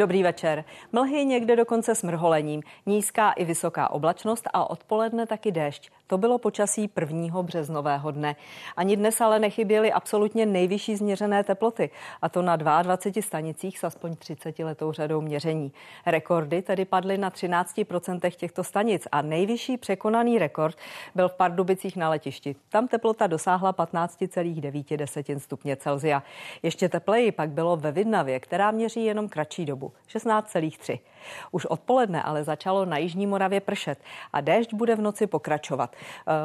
Dobrý večer. Mlhy někde dokonce s mrholením, nízká i vysoká oblačnost a odpoledne taky déšť. To bylo počasí 1. březnového dne. Ani dnes ale nechyběly absolutně nejvyšší změřené teploty, a to na 22 stanicích s aspoň 30 letou řadou měření. Rekordy tedy padly na 13% těchto stanic a nejvyšší překonaný rekord byl v Pardubicích na letišti. Tam teplota dosáhla 15,9 stupně Celzia. Ještě tepleji pak bylo ve Vidnavě, která měří jenom kratší dobu 16,3. Už odpoledne ale začalo na Jižní Moravě pršet a déšť bude v noci pokračovat.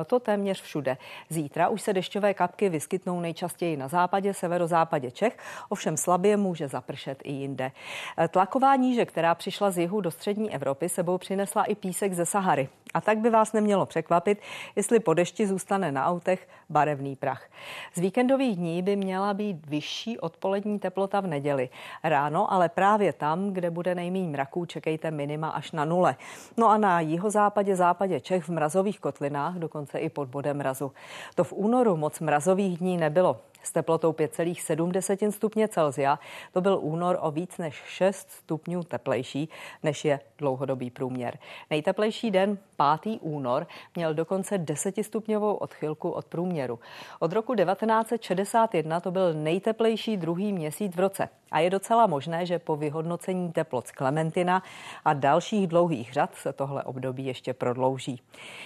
E, to téměř všude. Zítra už se dešťové kapky vyskytnou nejčastěji na západě, severozápadě Čech, ovšem slabě může zapršet i jinde. E, tlaková níže, která přišla z jihu do střední Evropy, sebou přinesla i písek ze Sahary. A tak by vás nemělo překvapit, jestli po dešti zůstane na autech barevný prach. Z víkendových dní by měla být vyšší odpolední teplota v neděli. Ráno ale právě tam, kde bude nejméně mraků, čekejte minima až na nule. No a na jihozápadě, západě Čech v mrazových kotlinách dokonce i pod bodem mrazu. To v únoru moc mrazových dní nebylo s teplotou 5,7 stupně Celzia. To byl únor o víc než 6 stupňů teplejší, než je dlouhodobý průměr. Nejteplejší den, 5. únor, měl dokonce 10-stupňovou odchylku od průměru. Od roku 1961 to byl nejteplejší druhý měsíc v roce. A je docela možné, že po vyhodnocení teplot z Klementina a dalších dlouhých řad se tohle období ještě prodlouží.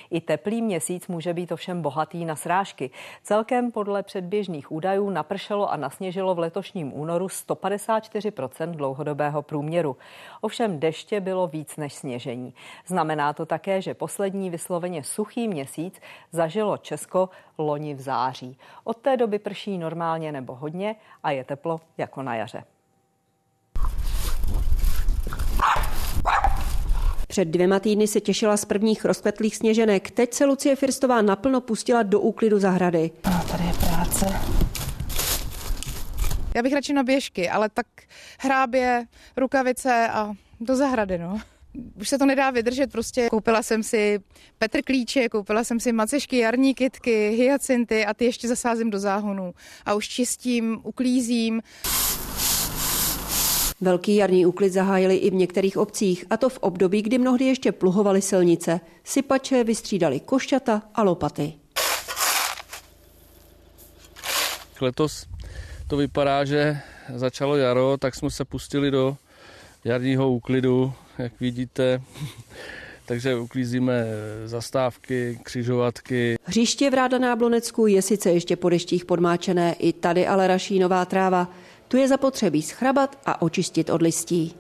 I teplý měsíc může být ovšem bohatý na srážky. Celkem podle předběžných údajů napršelo a nasněžilo v letošním únoru 154% dlouhodobého průměru. Ovšem deště bylo víc než sněžení. Znamená to také, že poslední vysloveně suchý měsíc zažilo Česko loni v září. Od té doby prší normálně nebo hodně a je teplo jako na jaře. Před dvěma týdny se těšila z prvních rozkvetlých sněženek. Teď se Lucie Firstová naplno pustila do úklidu zahrady. A tady je práce. Já bych radši na běžky, ale tak hrábě, rukavice a do zahrady, no už se to nedá vydržet, prostě koupila jsem si Petr Klíče, koupila jsem si macešky, jarní kytky, hyacinty a ty ještě zasázím do záhonu a už čistím, uklízím. Velký jarní úklid zahájili i v některých obcích, a to v období, kdy mnohdy ještě pluhovaly silnice. Sypače vystřídali košťata a lopaty. Letos to vypadá, že začalo jaro, tak jsme se pustili do jarního úklidu, jak vidíte. Takže uklízíme zastávky, křižovatky. Hřiště v Ráda Náblonecku je sice ještě po deštích podmáčené, i tady ale raší nová tráva. Tu je zapotřebí schrabat a očistit od listí.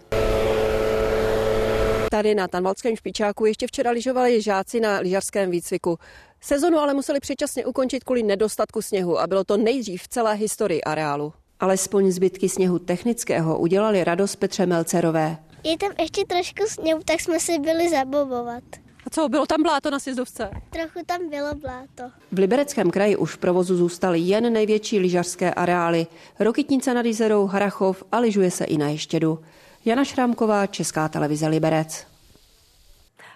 Tady na Tanvalském špičáku ještě včera lyžovali žáci na lyžařském výcviku. Sezonu ale museli předčasně ukončit kvůli nedostatku sněhu a bylo to nejdřív v celé historii areálu. Alespoň zbytky sněhu technického udělali radost Petře Melcerové. Je tam ještě trošku sněhu, tak jsme si byli zabobovat. A co, bylo tam bláto na sjezdovce? Trochu tam bylo bláto. V Libereckém kraji už v provozu zůstaly jen největší lyžařské areály. Rokytnice nad Jizerou, Harachov a lyžuje se i na Ještědu. Jana Šrámková, Česká televize Liberec.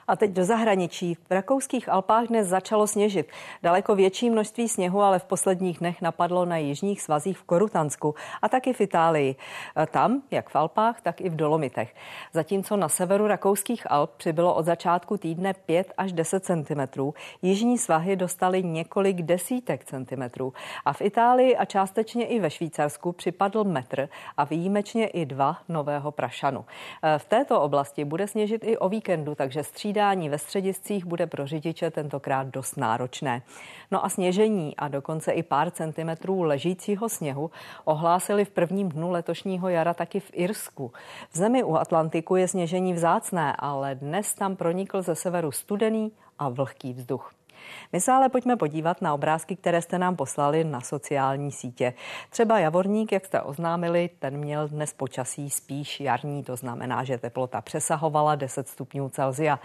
A teď do zahraničí. V rakouských Alpách dnes začalo sněžit. Daleko větší množství sněhu ale v posledních dnech napadlo na jižních svazích v Korutansku a taky v Itálii. Tam, jak v Alpách, tak i v Dolomitech. Zatímco na severu rakouských Alp přibylo od začátku týdne 5 až 10 cm, jižní svahy dostaly několik desítek centimetrů. A v Itálii a částečně i ve Švýcarsku připadl metr a výjimečně i dva nového prašanu. V této oblasti bude sněžit i o víkendu, takže střídá střídání ve střediscích bude pro řidiče tentokrát dost náročné. No a sněžení a dokonce i pár centimetrů ležícího sněhu ohlásili v prvním dnu letošního jara taky v Irsku. V zemi u Atlantiku je sněžení vzácné, ale dnes tam pronikl ze severu studený a vlhký vzduch. My se ale pojďme podívat na obrázky, které jste nám poslali na sociální sítě. Třeba Javorník, jak jste oznámili, ten měl dnes počasí spíš jarní, to znamená, že teplota přesahovala 10 stupňů Celzia.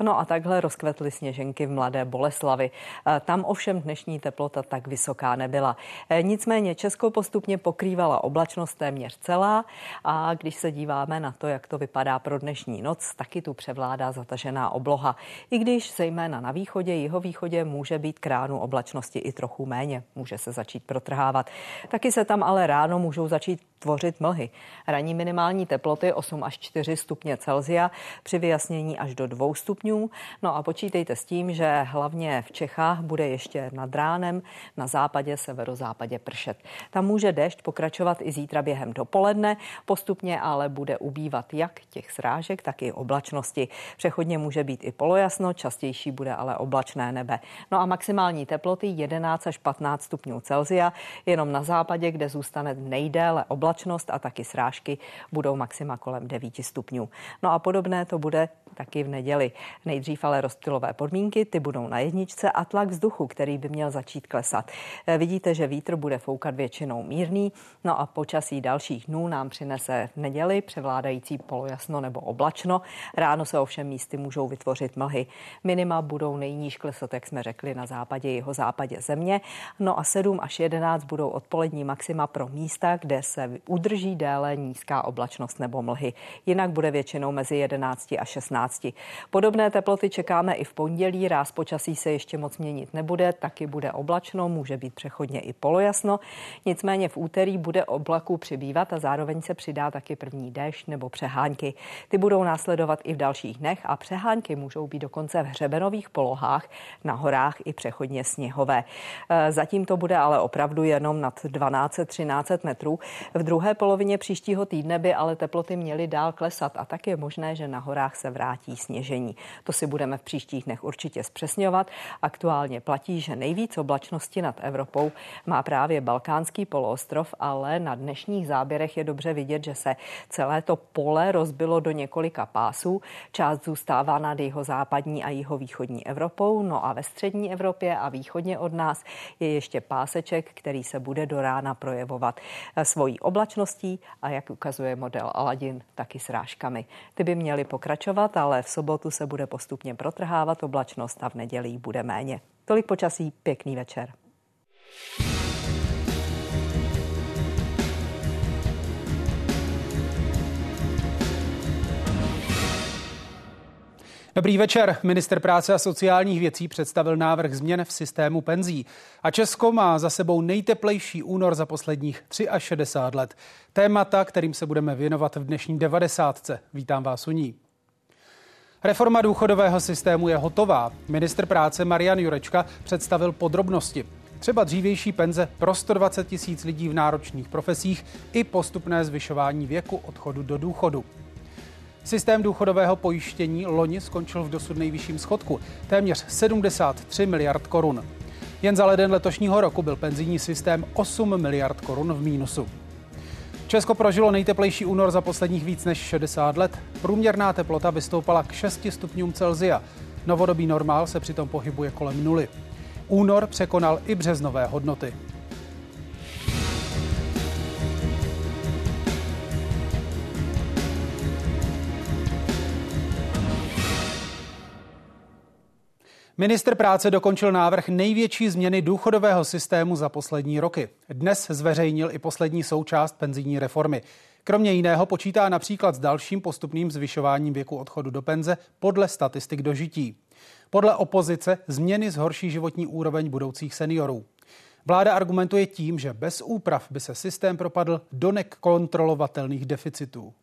No a takhle rozkvetly sněženky v Mladé Boleslavi. E, tam ovšem dnešní teplota tak vysoká nebyla. E, nicméně Česko postupně pokrývala oblačnost téměř celá a když se díváme na to, jak to vypadá pro dnešní noc, taky tu převládá zatažená obloha. I když zejména na východě, jihovýchodě může být kránu oblačnosti i trochu méně. Může se začít protrhávat. Taky se tam ale ráno můžou začít tvořit mlhy. Ranní minimální teploty 8 až 4 stupně Celzia, při vyjasnění až do 2 stupňů. No a počítejte s tím, že hlavně v Čechách bude ještě nad ránem na západě, severozápadě pršet. Tam může déšť pokračovat i zítra během dopoledne, postupně ale bude ubývat jak těch srážek, tak i oblačnosti. Přechodně může být i polojasno, častější bude ale oblačné nebe. No a maximální teploty 11 až 15 stupňů Celzia, jenom na západě, kde zůstane nejdéle oblačnost a taky srážky, budou maxima kolem 9 stupňů. No a podobné to bude taky v neděli. Nejdřív ale rozptylové podmínky, ty budou na jedničce a tlak vzduchu, který by měl začít klesat. Eh, vidíte, že vítr bude foukat většinou mírný, no a počasí dalších dnů nám přinese v neděli převládající polojasno nebo oblačno. Ráno se ovšem místy můžou vytvořit mlhy. Minima budou nejníž klesat, jak jsme řekli, na západě jeho západě země. No a 7 až 11 budou odpolední maxima pro místa, kde se udrží déle nízká oblačnost nebo mlhy. Jinak bude většinou mezi 11 a 16. Podobné teploty čekáme i v pondělí. Ráz počasí se ještě moc měnit nebude, taky bude oblačno, může být přechodně i polojasno. Nicméně v úterý bude oblaků přibývat a zároveň se přidá taky první déšť nebo přehánky. Ty budou následovat i v dalších dnech a přehánky můžou být dokonce v hřebenových polohách, na horách i přechodně sněhové. E, zatím to bude ale opravdu jenom nad 12-13 metrů. V druhé polovině příštího týdne by ale teploty měly dál klesat a tak je možné, že na horách se vrátí sněžení. To si budeme v příštích dnech určitě zpřesňovat. Aktuálně platí, že nejvíc oblačnosti nad Evropou má právě Balkánský poloostrov, ale na dnešních záběrech je dobře vidět, že se celé to pole rozbilo do několika pásů. Část zůstává nad jeho západní a jeho východní Evropou, no a ve střední Evropě a východně od nás je ještě páseček, který se bude do rána projevovat svojí oblačností a jak ukazuje model Aladin, taky srážkami. Ty by měly pokračovat, ale v sobotu se bude postupně protrhávat oblačnost a v neděli bude méně. Tolik počasí, pěkný večer. Dobrý večer. Minister práce a sociálních věcí představil návrh změn v systému penzí. A Česko má za sebou nejteplejší únor za posledních 63 let. Témata, kterým se budeme věnovat v dnešní 90. Vítám vás u ní. Reforma důchodového systému je hotová. Minister práce Marian Jurečka představil podrobnosti. Třeba dřívější penze pro 120 tisíc lidí v náročných profesích i postupné zvyšování věku odchodu do důchodu. Systém důchodového pojištění loni skončil v dosud nejvyšším schodku, téměř 73 miliard korun. Jen za leden letošního roku byl penzijní systém 8 miliard korun v mínusu. Česko prožilo nejteplejší únor za posledních víc než 60 let. Průměrná teplota vystoupala k 6 stupňům Celzia. Novodobý normál se přitom pohybuje kolem nuly. Únor překonal i březnové hodnoty. Minister práce dokončil návrh největší změny důchodového systému za poslední roky. Dnes zveřejnil i poslední součást penzijní reformy. Kromě jiného počítá například s dalším postupným zvyšováním věku odchodu do penze podle statistik dožití. Podle opozice změny zhorší životní úroveň budoucích seniorů. Vláda argumentuje tím, že bez úprav by se systém propadl do nekontrolovatelných deficitů.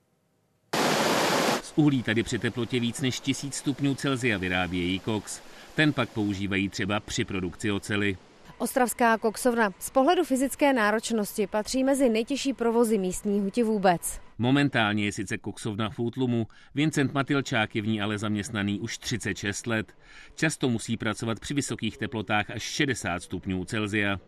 Z uhlí tady při teplotě víc než 1000 stupňů Celzia vyrábějí koks. Ten pak používají třeba při produkci ocely. Ostravská koksovna z pohledu fyzické náročnosti patří mezi nejtěžší provozy místní huti vůbec. Momentálně je sice koksovna v útlumu, Vincent Matilčák je v ní ale zaměstnaný už 36 let. Často musí pracovat při vysokých teplotách až 60 stupňů Celzia.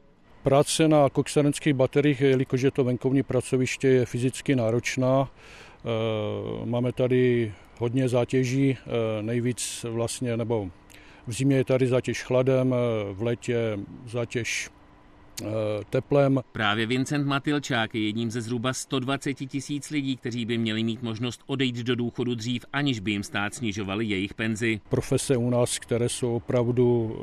Práce na koksarenských bateriích, jelikož je to venkovní pracoviště, je fyzicky náročná. E, máme tady hodně zátěží, e, nejvíc vlastně, nebo v zimě je tady zátěž chladem, v létě zátěž eh, teplem. Právě Vincent Matilčák je jedním ze zhruba 120 tisíc lidí, kteří by měli mít možnost odejít do důchodu dřív, aniž by jim stát snižovali jejich penzi. Profese u nás, které jsou opravdu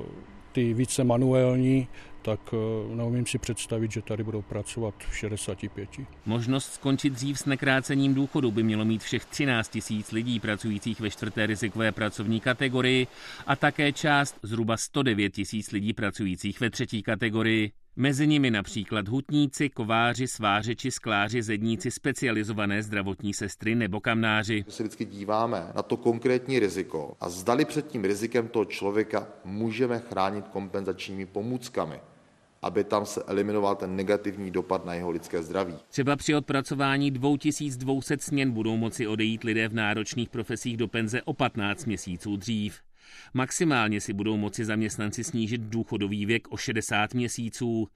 ty více manuální, tak eh, neumím si představit, že tady budou pracovat v 65. Možnost skončit dřív s nekrácením důchodu by mělo mít všech 13 tisíc lidí pracujících ve čtvrté rizikové pracovní kategorii a také část zhruba 109 tisíc lidí pracujících ve třetí kategorii. Mezi nimi například hutníci, kováři, svářeči, skláři, zedníci, specializované zdravotní sestry nebo kamnáři. My se vždycky díváme na to konkrétní riziko a zdali před tím rizikem toho člověka můžeme chránit kompenzačními pomůckami aby tam se eliminoval ten negativní dopad na jeho lidské zdraví. Třeba při odpracování 2200 směn budou moci odejít lidé v náročných profesích do penze o 15 měsíců dřív. Maximálně si budou moci zaměstnanci snížit důchodový věk o 60 měsíců.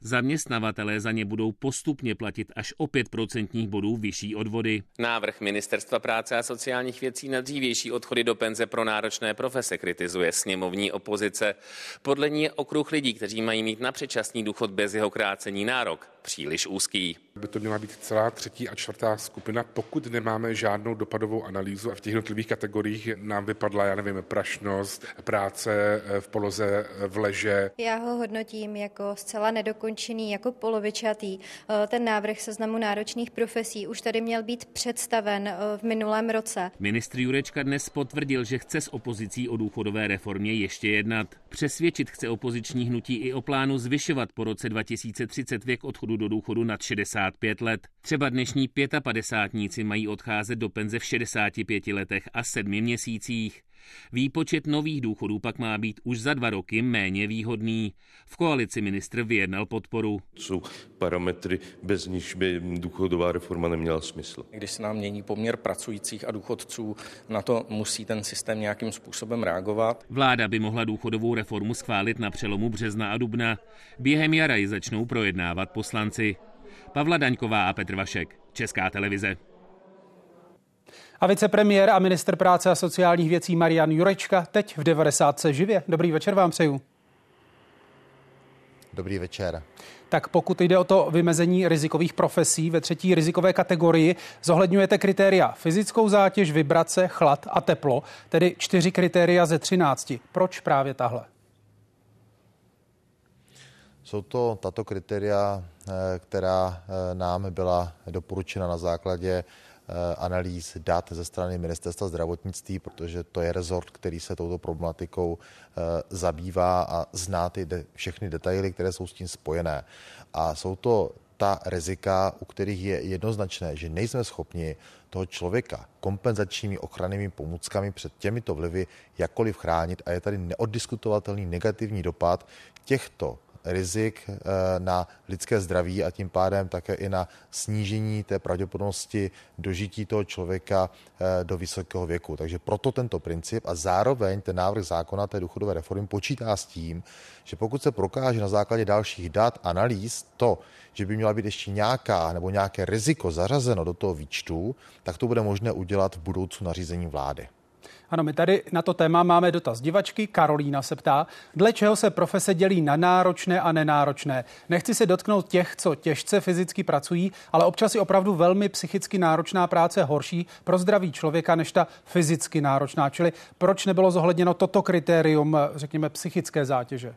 Zaměstnavatelé za ně budou postupně platit až o 5 procentních bodů vyšší odvody. Návrh Ministerstva práce a sociálních věcí na dřívější odchody do penze pro náročné profese kritizuje sněmovní opozice. Podle ní je okruh lidí, kteří mají mít na předčasný důchod bez jeho krácení nárok, příliš úzký. By to měla být celá třetí a čtvrtá skupina, pokud nemáme žádnou dopadovou analýzu a v těch jednotlivých kategoriích nám vypadla, já nevím, prašnost, práce v poloze v leže. Já ho hodnotím jako zcela nedokončený, jako polovičatý. Ten návrh seznamu náročných profesí už tady měl být představen v minulém roce. Ministr Jurečka dnes potvrdil, že chce s opozicí o důchodové reformě ještě jednat. Přesvědčit chce opoziční hnutí i o plánu zvyšovat po roce 2030 věk odchodu do důchodu nad 65 let. Třeba dnešní 55 mají odcházet do penze v 65 letech a 7 měsících. Výpočet nových důchodů pak má být už za dva roky méně výhodný. V koalici ministr vyjednal podporu. Jsou parametry, bez nich by důchodová reforma neměla smysl. Když se nám mění poměr pracujících a důchodců, na to musí ten systém nějakým způsobem reagovat. Vláda by mohla důchodovou reformu schválit na přelomu března a dubna. Během jara ji začnou projednávat poslanci. Pavla Daňková a Petr Vašek, Česká televize. A vicepremiér a minister práce a sociálních věcí Marian Jurečka teď v 90. živě. Dobrý večer vám přeju. Dobrý večer. Tak pokud jde o to vymezení rizikových profesí ve třetí rizikové kategorii, zohledňujete kritéria fyzickou zátěž, vibrace, chlad a teplo, tedy čtyři kritéria ze třinácti. Proč právě tahle? Jsou to tato kritéria, eh, která eh, nám byla doporučena na základě Eh, analýz dat ze strany ministerstva zdravotnictví, protože to je rezort, který se touto problematikou zabývá a zná ty de, všechny detaily, které jsou s tím spojené. A jsou to ta rizika, u kterých je jednoznačné, že nejsme schopni toho člověka kompenzačními ochrannými pomůckami před těmito vlivy jakkoliv chránit a je tady neoddiskutovatelný negativní dopad těchto rizik eh, na lidské zdraví a tím pádem také i na snížení té pravděpodobnosti dožití toho člověka eh, do vysokého věku. Takže proto tento princip a zároveň ten návrh zákona té důchodové reformy počítá s tím, že pokud se prokáže na základě dalších dat, analýz to, že by měla být ještě nějaká nebo nějaké riziko zařazeno do toho výčtu, tak to bude možné udělat v budoucnu nařízení vlády. Ano, my tady na to téma máme dotaz divačky. Karolína se ptá, dle čeho se profese dělí na náročné a nenáročné. Nechci se dotknout těch, co těžce fyzicky pracují, ale občas je opravdu velmi psychicky náročná práce horší pro zdraví člověka než ta fyzicky náročná. Čili proč nebylo zohledněno toto kritérium, řekněme, psychické zátěže?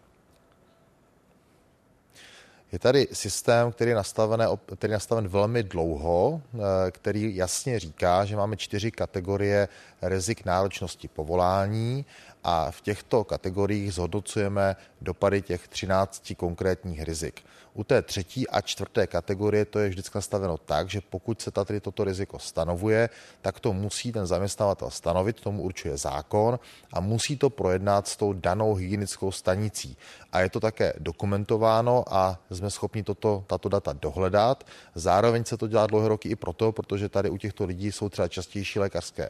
Je tady systém, který je, nastavený, který je nastaven velmi dlouho, eh, který jasně říká, že máme čtyři kategorie rizik náročnosti povolání a v těchto kategoriích zhodnocujeme dopady těch 13 konkrétních rizik. U té třetí a čtvrté kategorie to je vždycky nastaveno tak, že pokud se tady toto riziko stanovuje, tak to musí ten zaměstnavatel stanovit, tomu určuje zákon a musí to projednat s tou danou hygienickou stanicí. A je to také dokumentováno a jsme schopni toto, tato data dohledat. Zároveň se to dělá dlouhé roky i proto, protože tady u těchto lidí jsou třeba častější lékařské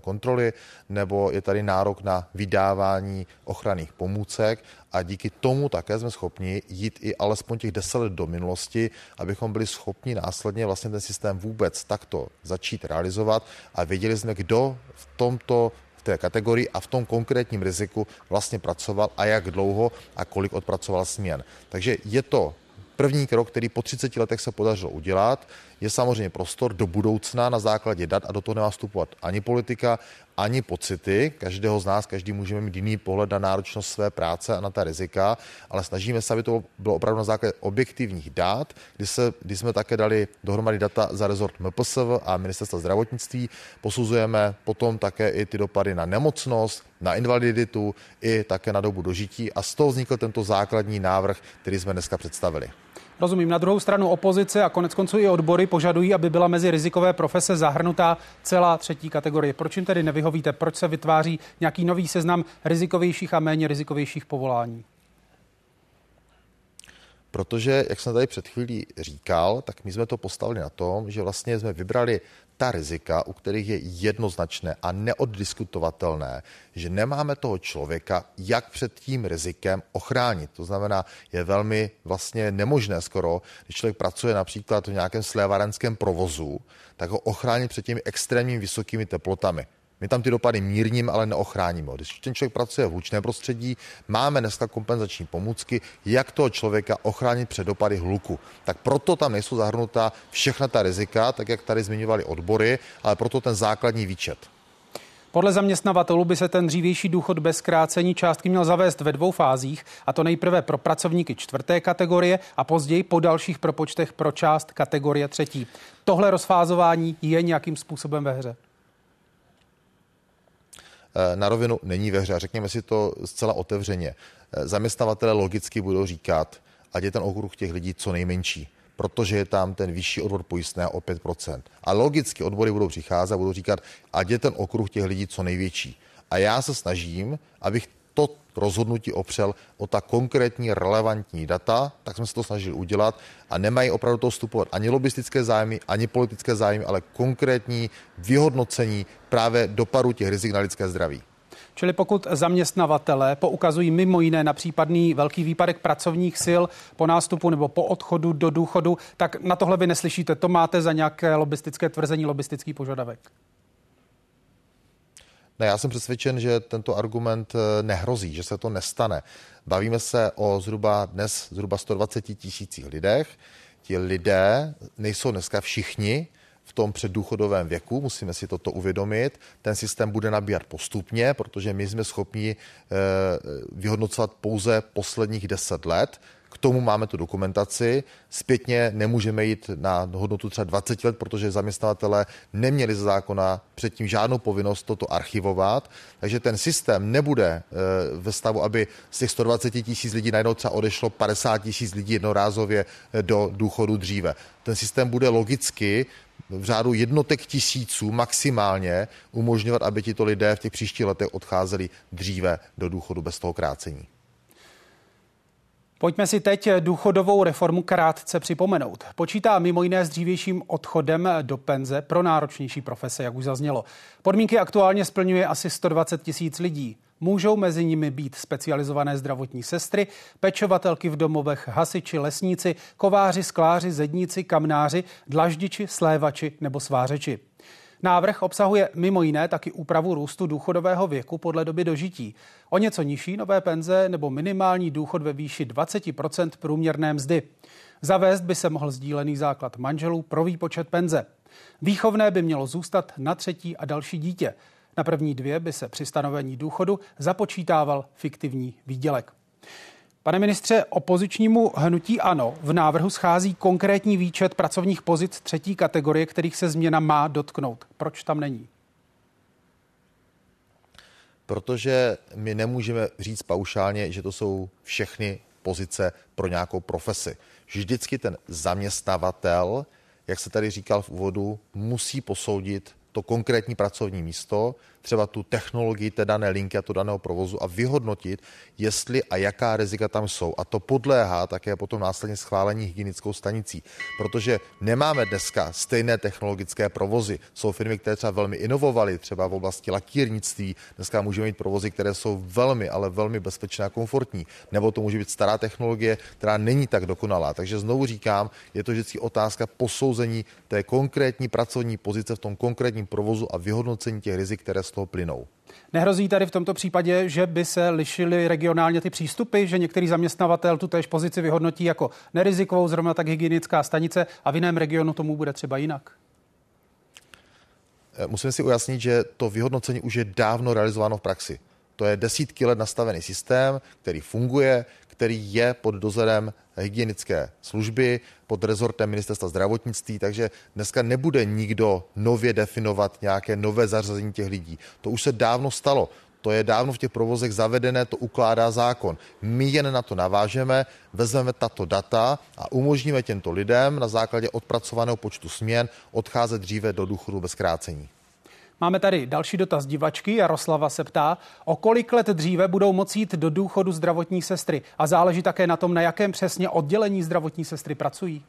kontroly, nebo je tady nárok na vydávání ochranných pomůcek a díky tomu také jsme schopni jít i alespoň těch deset let do minulosti, abychom byli schopni následně vlastně ten systém vůbec takto začít realizovat a věděli jsme, kdo v tomto v té kategorii a v tom konkrétním riziku vlastně pracoval a jak dlouho a kolik odpracoval směn. Takže je to První krok, který po 30 letech se podařilo udělat, je samozřejmě prostor do budoucna na základě dat a do toho nemá vstupovat ani politika, ani pocity. Každého z nás, každý můžeme mít jiný pohled na náročnost své práce a na ta rizika, ale snažíme se, aby to bylo opravdu na základě objektivních dát, kdy, se, kdy jsme také dali dohromady data za rezort MPSV a ministerstva zdravotnictví. Posuzujeme potom také i ty dopady na nemocnost, na invaliditu i také na dobu dožití a z toho vznikl tento základní návrh, který jsme dneska představili. Rozumím. Na druhou stranu opozice a konec konců i odbory požadují, aby byla mezi rizikové profese zahrnutá celá třetí kategorie. Proč jim tedy nevyhovíte? Proč se vytváří nějaký nový seznam rizikovějších a méně rizikovějších povolání? Protože, jak jsem tady před chvílí říkal, tak my jsme to postavili na tom, že vlastně jsme vybrali ta rizika, u kterých je jednoznačné a neoddiskutovatelné, že nemáme toho člověka, jak před tím rizikem ochránit. To znamená, je velmi vlastně nemožné skoro, když člověk pracuje například v nějakém slévarenském provozu, tak ho ochránit před těmi extrémně vysokými teplotami. My tam ty dopady mírním, ale neochráníme. Když ten člověk pracuje v hlučném prostředí, máme dneska kompenzační pomůcky, jak toho člověka ochránit před dopady hluku. Tak proto tam nejsou zahrnuta všechna ta rizika, tak jak tady zmiňovali odbory, ale proto ten základní výčet. Podle zaměstnavatelů by se ten dřívější důchod bez zkrácení částky měl zavést ve dvou fázích, a to nejprve pro pracovníky čtvrté kategorie a později po dalších propočtech pro část kategorie třetí. Tohle rozfázování je nějakým způsobem ve hře. Eh, na rovinu není ve hře. Řekněme si to zcela otevřeně. Eh, zaměstnavatele logicky budou říkat, ať je ten okruh těch lidí co nejmenší, protože je tam ten vyšší odvod pojistné o 5%. A logicky odbory budou přicházet a budou říkat, ať je ten okruh těch lidí co největší. A já se snažím, abych rozhodnutí opřel o ta konkrétní relevantní data, tak jsme se to snažili udělat a nemají opravdu to vstupovat ani lobistické zájmy, ani politické zájmy, ale konkrétní vyhodnocení právě dopadu těch rizik na lidské zdraví. Čili pokud zaměstnavatele poukazují mimo jiné na případný velký výpadek pracovních sil po nástupu nebo po odchodu do důchodu, tak na tohle vy neslyšíte. To máte za nějaké lobistické tvrzení, lobistický požadavek. Ne, já jsem přesvědčen, že tento argument eh, nehrozí, že se to nestane. Bavíme se o zhruba dnes zhruba 120 tisících lidech. Ti lidé nejsou dneska všichni v tom předdůchodovém věku, musíme si toto uvědomit. Ten systém bude nabírat postupně, protože my jsme schopni eh, vyhodnocovat pouze posledních 10 let. K tomu máme tu dokumentaci. Zpětně nemůžeme jít na hodnotu třeba 20 let, protože zaměstnavatele neměli ze zákona předtím žádnou povinnost toto archivovat. Takže ten systém nebude eh, ve stavu, aby z těch 120 tisíc lidí najednou třeba odešlo 50 tisíc lidí jednorázově eh, do důchodu dříve. Ten systém bude logicky v řádu jednotek tisíců maximálně umožňovat, aby tito lidé v těch příštích letech odcházeli dříve do důchodu bez toho krácení. Pojďme si teď důchodovou reformu krátce připomenout. Počítá mimo jiné s dřívějším odchodem do penze pro náročnější profese, jak už zaznělo. Podmínky aktuálně splňuje asi 120 tisíc lidí. Můžou mezi nimi být specializované zdravotní sestry, pečovatelky v domovech, hasiči, lesníci, kováři, skláři, zedníci, kamnáři, dlaždiči, slévači nebo svářeči. Návrh obsahuje mimo jiné taky úpravu růstu důchodového věku podle doby dožití. O něco nižší nové penze nebo minimální důchod ve výši 20% průměrné mzdy. Zavést by se mohl sdílený základ manželů pro výpočet penze. Výchovné by mělo zůstat na třetí a další dítě. Na první dvě by se při stanovení důchodu započítával fiktivní výdělek. Pane ministře, opozičnímu hnutí ANO v návrhu schází konkrétní výčet pracovních pozic třetí kategorie, kterých se změna má dotknout. Proč tam není? Protože my nemůžeme říct paušálně, že to jsou všechny pozice pro nějakou profesi. Vždycky ten zaměstnavatel, jak se tady říkal v úvodu, musí posoudit to konkrétní pracovní místo, třeba tu technologii té dané linky a to daného provozu a vyhodnotit, jestli a jaká rizika tam jsou. A to podléhá také potom následně schválení hygienickou stanicí, protože nemáme dneska stejné technologické provozy. Jsou firmy, které třeba velmi inovovaly, třeba v oblasti lakírnictví. Dneska můžeme mít provozy, které jsou velmi, ale velmi bezpečné a komfortní. Nebo to může být stará technologie, která není tak dokonalá. Takže znovu říkám, je to vždycky otázka posouzení té konkrétní pracovní pozice v tom konkrétním provozu a vyhodnocení těch rizik, které z toho plynou. Nehrozí tady v tomto případě, že by se lišily regionálně ty přístupy, že některý zaměstnavatel tu též pozici vyhodnotí jako nerizikovou, zrovna tak hygienická stanice a v jiném regionu tomu bude třeba jinak? Eh, musíme si ujasnit, že to vyhodnocení už je dávno realizováno v praxi. To je desítky let nastavený systém, který funguje, který je pod dozorem hygienické služby, pod rezortem ministerstva zdravotnictví, takže dneska nebude nikdo nově definovat nějaké nové zařazení těch lidí. To už se dávno stalo. To je dávno v těch provozech zavedené, to ukládá zákon. My jen na to navážeme, vezmeme tato data a umožníme těmto lidem na základě odpracovaného počtu směn odcházet dříve do důchodu bez krácení. Máme tady další dotaz divačky. Jaroslava se ptá, o kolik let dříve budou moci jít do důchodu zdravotní sestry. A záleží také na tom, na jakém přesně oddělení zdravotní sestry pracují.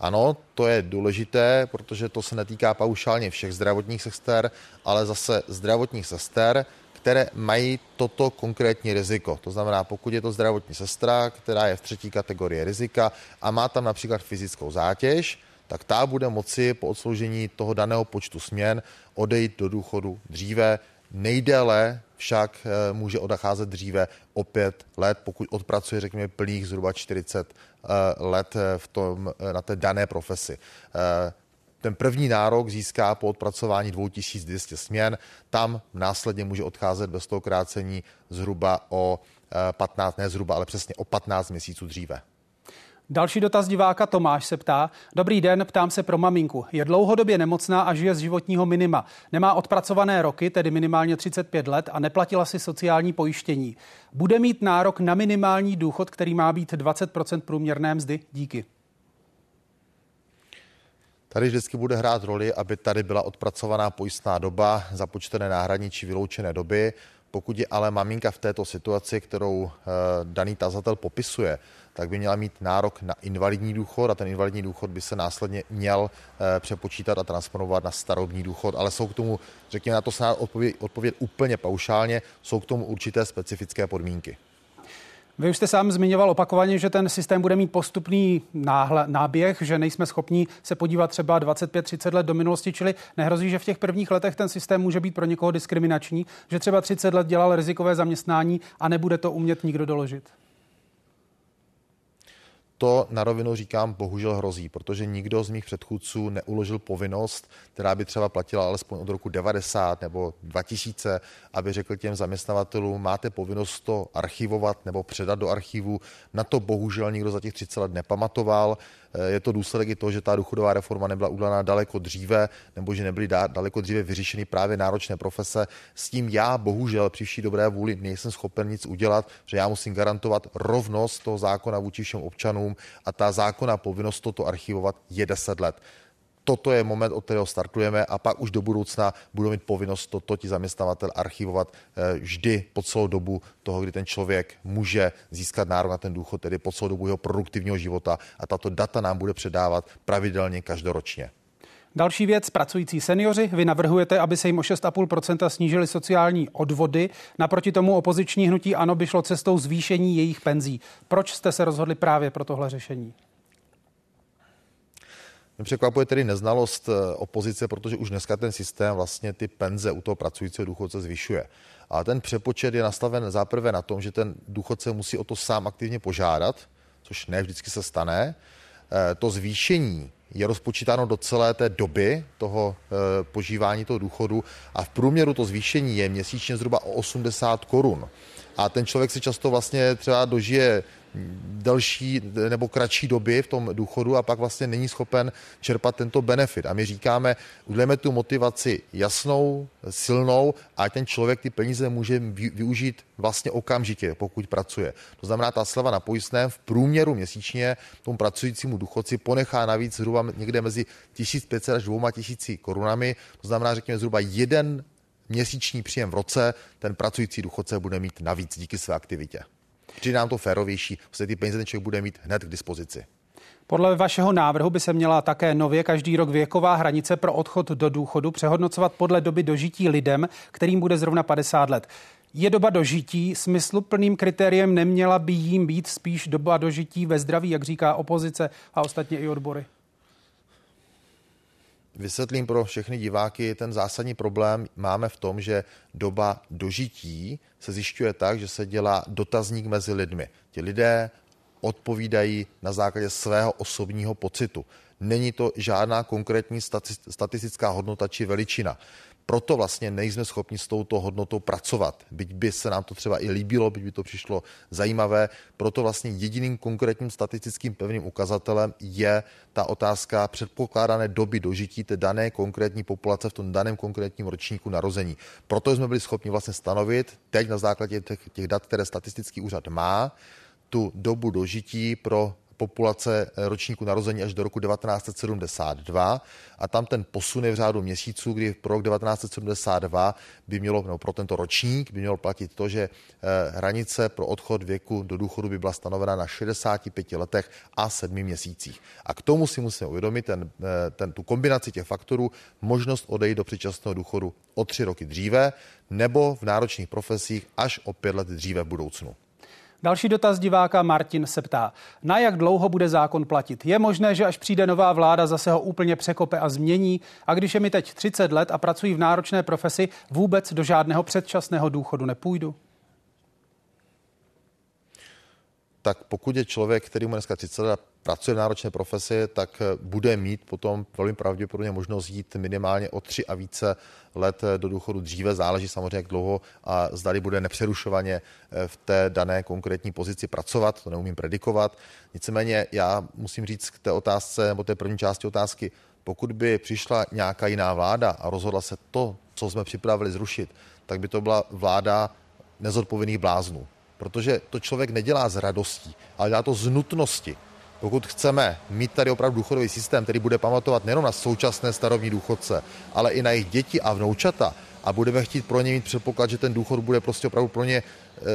Ano, to je důležité, protože to se netýká paušálně všech zdravotních sester, ale zase zdravotních sester, které mají toto konkrétní riziko. To znamená, pokud je to zdravotní sestra, která je v třetí kategorii rizika a má tam například fyzickou zátěž, tak ta bude moci po odsloužení toho daného počtu směn odejít do důchodu dříve. Nejdéle však eh, může odcházet dříve o pět let, pokud odpracuje, řekněme, plných zhruba 40 eh, let eh, v tom, na té dané profesi. Ten první nárok získá po odpracování 2200 směn, tam následně může odcházet bez toho krácení zhruba o 15, ne zhruba, ale přesně o 15 měsíců dříve. Další dotaz diváka Tomáš se ptá. Dobrý den, ptám se pro maminku. Je dlouhodobě nemocná a žije z životního minima. Nemá odpracované roky, tedy minimálně 35 let a neplatila si sociální pojištění. Bude mít nárok na minimální důchod, který má být 20% průměrné mzdy? Díky. Tady vždycky bude hrát roli, aby tady byla odpracovaná pojistná doba, započtené náhradní či vyloučené doby. Pokud je ale maminka v této situaci, kterou eh, daný tazatel popisuje, tak by měla mít nárok na invalidní důchod a ten invalidní důchod by se následně měl eh, přepočítat a transformovat na starobní důchod. Ale jsou k tomu, řekněme, na to se odpovědět, odpovědět úplně paušálně, jsou k tomu určité specifické podmínky. Vy už jste sám zmiňoval opakovaně, že ten systém bude mít postupný náhle, náběh, že nejsme schopni se podívat třeba 25-30 let do minulosti, čili nehrozí, že v těch prvních letech ten systém může být pro někoho diskriminační, že třeba 30 let dělal rizikové zaměstnání a nebude to umět nikdo doložit. To na rovinu říkám, bohužel hrozí, protože nikdo z mých předchůdců neuložil povinnost, která by třeba platila alespoň od roku 90 nebo 2000, aby řekl těm zaměstnavatelům, máte povinnost to archivovat nebo předat do archivu. Na to bohužel nikdo za těch 30 let nepamatoval. Je to důsledek i toho, že ta důchodová reforma nebyla udělána daleko dříve, nebo že nebyly daleko dříve vyřešeny právě náročné profese. S tím já bohužel při vší dobré vůli nejsem schopen nic udělat, že já musím garantovat rovnost toho zákona vůči všem občanům a ta zákona povinnost toto archivovat je 10 let toto je moment, od kterého startujeme a pak už do budoucna budou mít povinnost toto ti zaměstnavatel archivovat eh, vždy po celou dobu toho, kdy ten člověk může získat nárok na ten důchod, tedy po celou dobu jeho produktivního života a tato data nám bude předávat pravidelně každoročně. Další věc, pracující seniori. Vy navrhujete, aby se jim o 6,5% snížily sociální odvody. Naproti tomu opoziční hnutí ANO by šlo cestou zvýšení jejich penzí. Proč jste se rozhodli právě pro tohle řešení? Mě překvapuje tedy neznalost eh, opozice, protože už dneska ten systém vlastně ty penze u toho pracujícího důchodce zvyšuje. A ten přepočet je nastaven záprve na tom, že ten důchodce musí o to sám aktivně požádat, což ne vždycky se stane. Eh, to zvýšení je rozpočítáno do celé té doby toho eh, požívání toho důchodu a v průměru to zvýšení je měsíčně zhruba o 80 korun. A ten člověk si často vlastně třeba dožije delší nebo kratší doby v tom důchodu a pak vlastně není schopen čerpat tento benefit. A my říkáme, udělejme tu motivaci jasnou, silnou a ten člověk ty peníze může využít vlastně okamžitě, pokud pracuje. To znamená, ta sleva na pojistném v průměru měsíčně tomu pracujícímu důchodci ponechá navíc zhruba někde mezi 1500 až 2000 korunami. To znamená, řekněme, zhruba jeden měsíční příjem v roce ten pracující důchodce bude mít navíc díky své aktivitě. Přijde nám to férovější, protože ty peníze ten člověk bude mít hned k dispozici. Podle vašeho návrhu by se měla také nově každý rok věková hranice pro odchod do důchodu přehodnocovat podle doby dožití lidem, kterým bude zrovna 50 let. Je doba dožití smysluplným kritériem, neměla by jim být spíš doba dožití ve zdraví, jak říká opozice a ostatně i odbory? Vysvětlím pro všechny diváky, ten zásadní problém máme v tom, že doba dožití se zjišťuje tak, že se dělá dotazník mezi lidmi. Ti lidé odpovídají na základě svého osobního pocitu. Není to žádná konkrétní statistická hodnota či veličina. Proto vlastně nejsme schopni s touto hodnotou pracovat. Byť by se nám to třeba i líbilo, byť by to přišlo zajímavé. Proto vlastně jediným konkrétním statistickým pevným ukazatelem je ta otázka předpokládané doby dožití té dané konkrétní populace v tom daném konkrétním ročníku narození. Proto jsme byli schopni vlastně stanovit teď na základě těch, těch dat, které statistický úřad má, tu dobu dožití pro populace ročníku narození až do roku 1972 a tam ten posun je v řádu měsíců, kdy pro rok 1972 by mělo, nebo pro tento ročník by mělo platit to, že eh, hranice pro odchod věku do důchodu by byla stanovena na 65 letech a 7 měsících. A k tomu si musíme uvědomit ten, eh, ten, tu kombinaci těch faktorů, možnost odejít do předčasného důchodu o tři roky dříve nebo v náročných profesích až o pět let dříve v budoucnu. Další dotaz diváka Martin se ptá, na jak dlouho bude zákon platit? Je možné, že až přijde nová vláda, zase ho úplně překope a změní? A když je mi teď 30 let a pracuji v náročné profesi, vůbec do žádného předčasného důchodu nepůjdu? Tak pokud je člověk, který mu dneska 30 let pracuje v náročné profesi, tak eh, bude mít potom velmi pravděpodobně možnost jít minimálně o tři a více let eh, do důchodu dříve. Záleží samozřejmě, jak dlouho a zdali bude nepřerušovaně eh, v té dané konkrétní pozici pracovat, to neumím predikovat. Nicméně já musím říct k té otázce, nebo té první části otázky, pokud by přišla nějaká jiná vláda a rozhodla se to, co jsme připravili zrušit, tak by to byla vláda nezodpovědných bláznů protože to člověk nedělá z radostí, ale dělá to z nutnosti. Pokud chceme mít tady opravdu důchodový systém, který bude pamatovat nejen na současné starobní důchodce, ale i na jejich děti a vnoučata, a budeme chtít pro ně mít předpoklad, že ten důchod bude prostě opravdu pro ně e,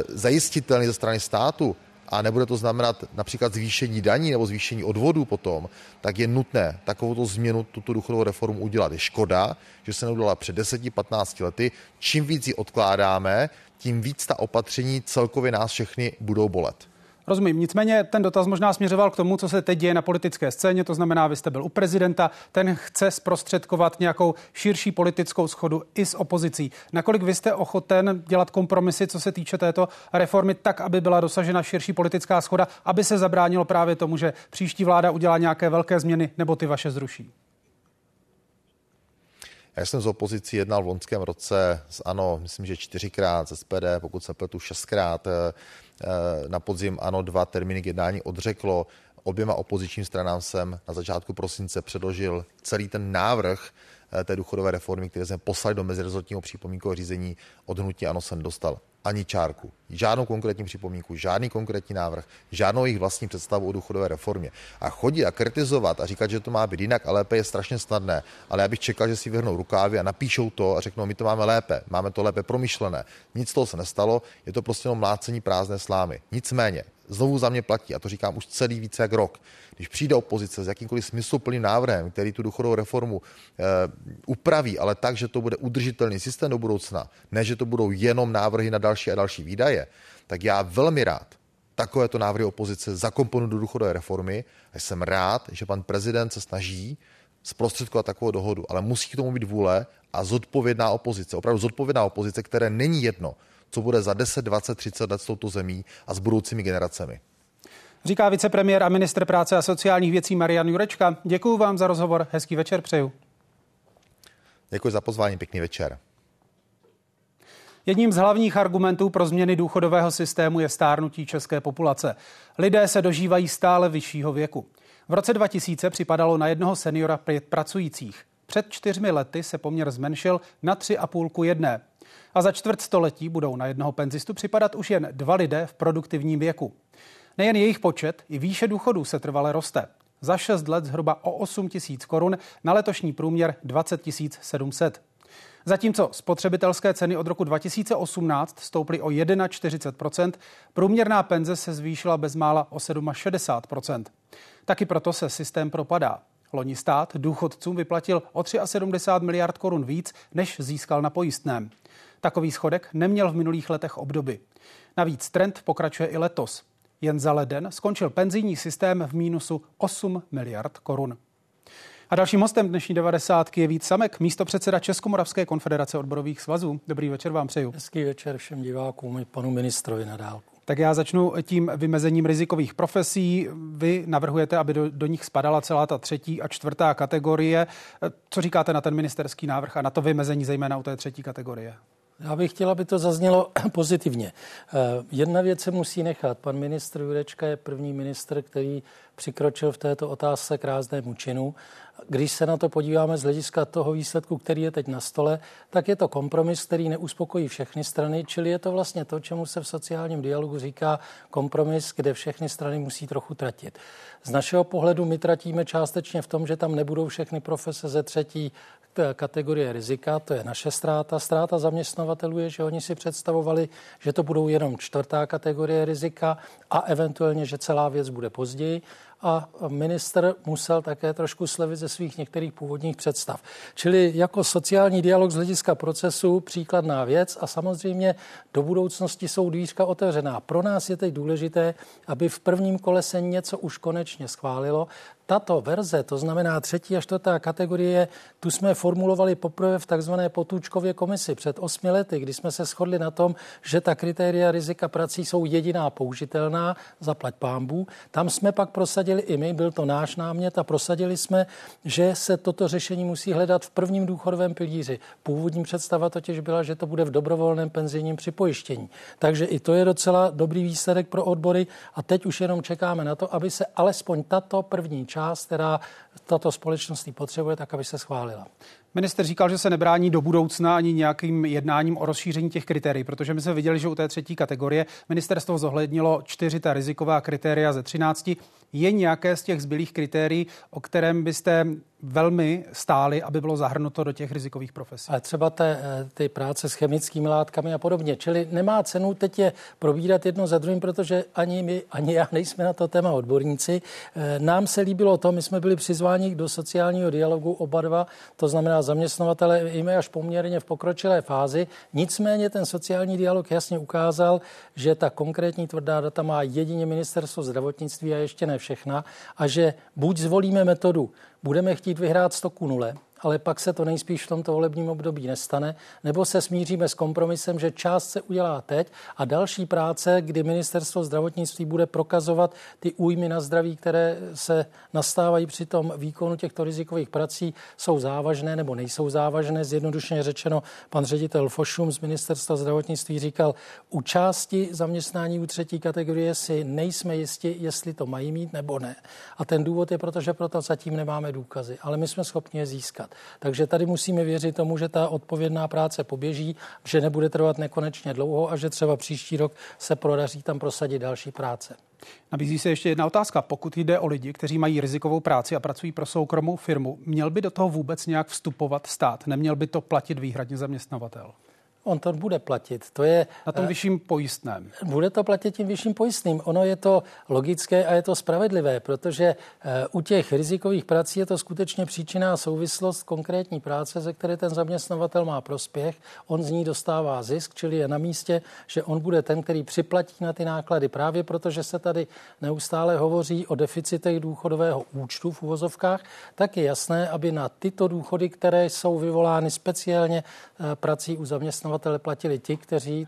zajistitelný ze strany státu, a nebude to znamenat například zvýšení daní nebo zvýšení odvodů potom, tak je nutné takovou změnu, tuto důchodovou reformu udělat. Je škoda, že se neudělala před 10-15 lety. Čím víc ji odkládáme, tím víc ta opatření celkově nás všechny budou bolet. Rozumím. Nicméně ten dotaz možná směřoval k tomu, co se teď děje na politické scéně. To znamená, vy jste byl u prezidenta, ten chce zprostředkovat nějakou širší politickou schodu i s opozicí. Nakolik vy jste ochoten dělat kompromisy, co se týče této reformy, tak, aby byla dosažena širší politická schoda, aby se zabránilo právě tomu, že příští vláda udělá nějaké velké změny nebo ty vaše zruší? Já jsem z opozicí jednal v loňském roce s ANO, myslím, že čtyřikrát, z SPD, pokud se pletu šestkrát. Eh, eh, na podzim ANO dva termíny k jednání odřeklo. Oběma opozičním stranám jsem na začátku prosince předložil celý ten návrh eh, té důchodové reformy, které jsme poslali do mezirezortního připomínkového řízení od hnutí ANO jsem dostal ani čárku. Žádnou konkrétní připomínku, žádný konkrétní návrh, žádnou jejich vlastní představu o důchodové reformě. A chodit a kritizovat a říkat, že to má být jinak a lépe je strašně snadné, ale já bych čekal, že si vyhrnou rukávy a napíšou to a řeknou, my to máme lépe, máme to lépe promyšlené. Nic z toho se nestalo, je to prostě jenom mlácení prázdné slámy. Nicméně, znovu za mě platí, a to říkám už celý více jak rok, když přijde opozice s jakýmkoliv smysluplným návrhem, který tu důchodovou reformu e, upraví, ale tak, že to bude udržitelný systém do budoucna, ne, že to budou jenom návrhy na další a další výdaje, tak já velmi rád takovéto návrhy opozice zakomponu do důchodové reformy a jsem rád, že pan prezident se snaží zprostředkovat takovou dohodu, ale musí k tomu být vůle a zodpovědná opozice, opravdu zodpovědná opozice, které není jedno, co bude za 10, 20, 30 let s touto zemí a s budoucími generacemi. Říká vicepremiér a ministr práce a sociálních věcí Marian Jurečka. Děkuji vám za rozhovor, hezký večer přeju. Děkuji za pozvání, pěkný večer. Jedním z hlavních argumentů pro změny důchodového systému je stárnutí české populace. Lidé se dožívají stále vyššího věku. V roce 2000 připadalo na jednoho seniora pět pracujících. Před čtyřmi lety se poměr zmenšil na tři a půlku jedné. A za čtvrt století budou na jednoho penzistu připadat už jen dva lidé v produktivním věku. Nejen jejich počet, i výše důchodů se trvale roste. Za 6 let zhruba o 8 tisíc korun, na letošní průměr 20 700. Zatímco spotřebitelské ceny od roku 2018 stouply o 71%, průměrná penze se zvýšila bezmála o 67%. Taky proto se systém propadá. Loni stát důchodcům vyplatil o 73 miliard korun víc, než získal na pojistném. Takový schodek neměl v minulých letech obdoby. Navíc trend pokračuje i letos. Jen za leden skončil penzijní systém v mínusu 8 miliard korun. A dalším hostem dnešní 90. je Vít Samek, místo předseda Českomoravské konfederace odborových svazů. Dobrý večer vám přeju. Hezký večer všem divákům i panu ministrovi na dálku. Tak já začnu tím vymezením rizikových profesí. Vy navrhujete, aby do, do nich spadala celá ta třetí a čtvrtá kategorie. Co říkáte na ten ministerský návrh a na to vymezení zejména u té třetí kategorie? Já bych chtěla, aby to zaznělo pozitivně. Eh, jedna věc se musí nechat. Pan ministr Jurečka je první ministr, který přikročil v této otázce k ráznému činu. Když se na to podíváme z hlediska toho výsledku, který je teď na stole, tak je to kompromis, který neuspokojí všechny strany, čili je to vlastně to, čemu se v sociálním dialogu říká kompromis, kde všechny strany musí trochu tratit. Z našeho pohledu my tratíme částečně v tom, že tam nebudou všechny profese ze třetí kategorie rizika, to je naše ztráta. Ztráta zaměstnavatelů je, že oni si představovali, že to budou jenom čtvrtá kategorie rizika a eventuálně, že celá věc bude později a minister musel také trošku slevit ze svých některých původních představ. Čili jako sociální dialog z hlediska procesu příkladná věc a samozřejmě do budoucnosti jsou dvířka otevřená. Pro nás je teď důležité, aby v prvním kole se něco už konečně schválilo, tato verze, to znamená třetí a čtvrtá kategorie, tu jsme formulovali poprvé v takzvané potůčkově komisi před osmi lety, kdy jsme se shodli na tom, že ta kritéria rizika prací jsou jediná použitelná, zaplať pámbu. Tam jsme pak prosadili i my, byl to náš námět a prosadili jsme, že se toto řešení musí hledat v prvním důchodovém pilíři. Původní představa totiž byla, že to bude v dobrovolném penzijním připojištění. Takže i to je docela dobrý výsledek pro odbory a teď už jenom čekáme na to, aby se alespoň tato první část část, která tato společnost potřebuje, tak aby se schválila. Minister říkal, že se nebrání do budoucna ani nějakým jednáním o rozšíření těch kritérií, protože my jsme viděli, že u té třetí kategorie ministerstvo zohlednilo čtyři ta riziková kritéria ze 13. Je nějaké z těch zbylých kritérií, o kterém byste velmi stály, aby bylo zahrnuto do těch rizikových profesí. Ale třeba té, eh, ty práce s chemickými látkami a podobně. Čili nemá cenu teď je probírat jedno za druhým, protože ani my, ani já nejsme na to téma odborníci. Eh, nám se líbilo to, my jsme byli přizváni do sociálního dialogu oba dva, to znamená zaměstnavatele jíme až poměrně v pokročilé fázi. Nicméně ten sociální dialog jasně ukázal, že ta konkrétní tvrdá data má jedině ministerstvo zdravotnictví a ještě ne všechna a že buď zvolíme metodu, budeme chtít vyhrát 100 ku nule, ale pak se to nejspíš v tomto volebním období nestane, nebo se smíříme s kompromisem, že část se udělá teď a další práce, kdy ministerstvo zdravotnictví bude prokazovat ty újmy na zdraví, které se nastávají při tom výkonu těchto rizikových prací, jsou závažné nebo nejsou závažné. Zjednodušeně řečeno, pan ředitel Fošum z ministerstva zdravotnictví říkal, u části zaměstnání u třetí kategorie si nejsme jisti, jestli to mají mít nebo ne. A ten důvod je proto, že proto zatím nemáme důkazy, ale my jsme schopni je získat dělat. Takže tady musíme věřit tomu, že ta odpovědná práce poběží, že nebude trvat nekonečně dlouho a že třeba příští rok se prodaří tam prosadit další práce. Nabízí se ještě jedna otázka. Pokud jde o lidi, kteří mají rizikovou práci a pracují pro soukromou firmu, měl by do toho vůbec nějak vstupovat stát? Neměl by to platit výhradně zaměstnavatel? On to bude platit. To je, Na tom eh, vyšším pojistném. Bude to platit tím vyšším pojistným. Ono je to logické a je to spravedlivé, protože eh, u těch rizikových prací je to skutečně příčinná souvislost konkrétní práce, ze které ten zaměstnavatel má prospěch. On z ní dostává zisk, čili je na místě, že on bude ten, který připlatí na ty náklady. Právě protože se tady neustále hovoří o deficitech důchodového účtu v uvozovkách, tak je jasné, aby na tyto důchody, které jsou vyvolány speciálně eh, prací u zaměstnavatele, zaměstnavatele platili ti, kteří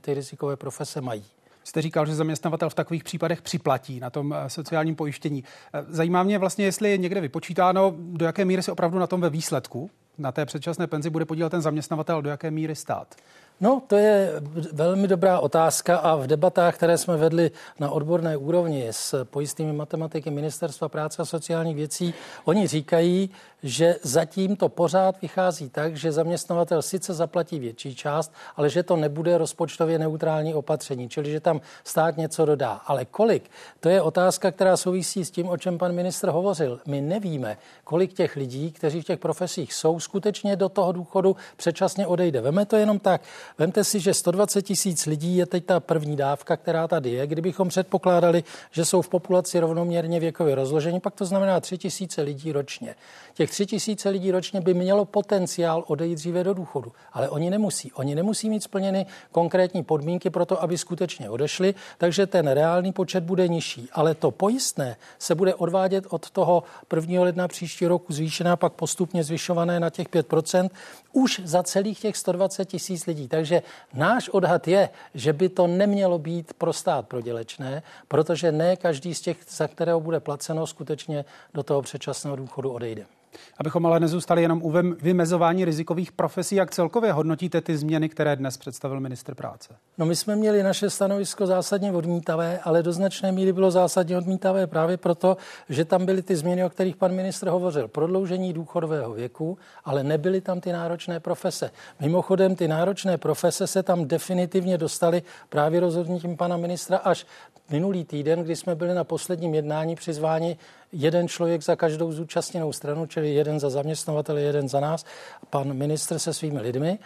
ty rizikové profese mají. Jste říkal, že zaměstnavatel v takových případech připlatí na tom eh, sociálním pojištění. Eh, zajímá mě vlastně, jestli je někde vypočítáno, do jaké míry se opravdu na tom ve výsledku na té předčasné penzi bude podílet ten zaměstnavatel, do jaké míry stát? No, to je velmi dobrá otázka a v debatách, které jsme vedli na odborné úrovni s pojistnými matematiky Ministerstva práce a sociálních věcí, oni říkají, že zatím to pořád vychází tak, že zaměstnavatel sice zaplatí větší část, ale že to nebude rozpočtově neutrální opatření, čili že tam stát něco dodá. Ale kolik? To je otázka, která souvisí s tím, o čem pan ministr hovořil. My nevíme, kolik těch lidí, kteří v těch profesích jsou, skutečně do toho důchodu předčasně odejde. Veme to jenom tak. Vemte si, že 120 tisíc lidí je teď ta první dávka, která tady je. Kdybychom předpokládali, že jsou v populaci rovnoměrně věkově rozložení, pak to znamená 3 tisíce lidí ročně. Těch tři tisíce lidí ročně by mělo potenciál odejít dříve do důchodu, ale oni nemusí. Oni nemusí mít splněny konkrétní podmínky pro to, aby skutečně odešli, takže ten reálný počet bude nižší. Ale to pojistné se bude odvádět od toho 1. ledna příští roku zvýšená, pak postupně zvyšované na těch 5%, už za celých těch 120 tisíc lidí. Takže náš odhad je, že by to nemělo být pro stát prodělečné, protože ne každý z těch, za kterého bude placeno, skutečně do toho předčasného důchodu odejde. Abychom ale nezůstali jenom u vymezování rizikových profesí, jak celkově hodnotíte ty změny, které dnes představil ministr práce? No my jsme měli naše stanovisko zásadně odmítavé, ale do značné míry bylo zásadně odmítavé právě proto, že tam byly ty změny, o kterých pan ministr hovořil. Prodloužení důchodového věku, ale nebyly tam ty náročné profese. Mimochodem, ty náročné profese se tam definitivně dostaly právě rozhodnutím pana ministra až minulý týden, kdy jsme byli na posledním jednání přizváni jeden člověk za každou zúčastněnou stranu, čili jeden za zaměstnavatele, jeden za nás, pan ministr se svými lidmi.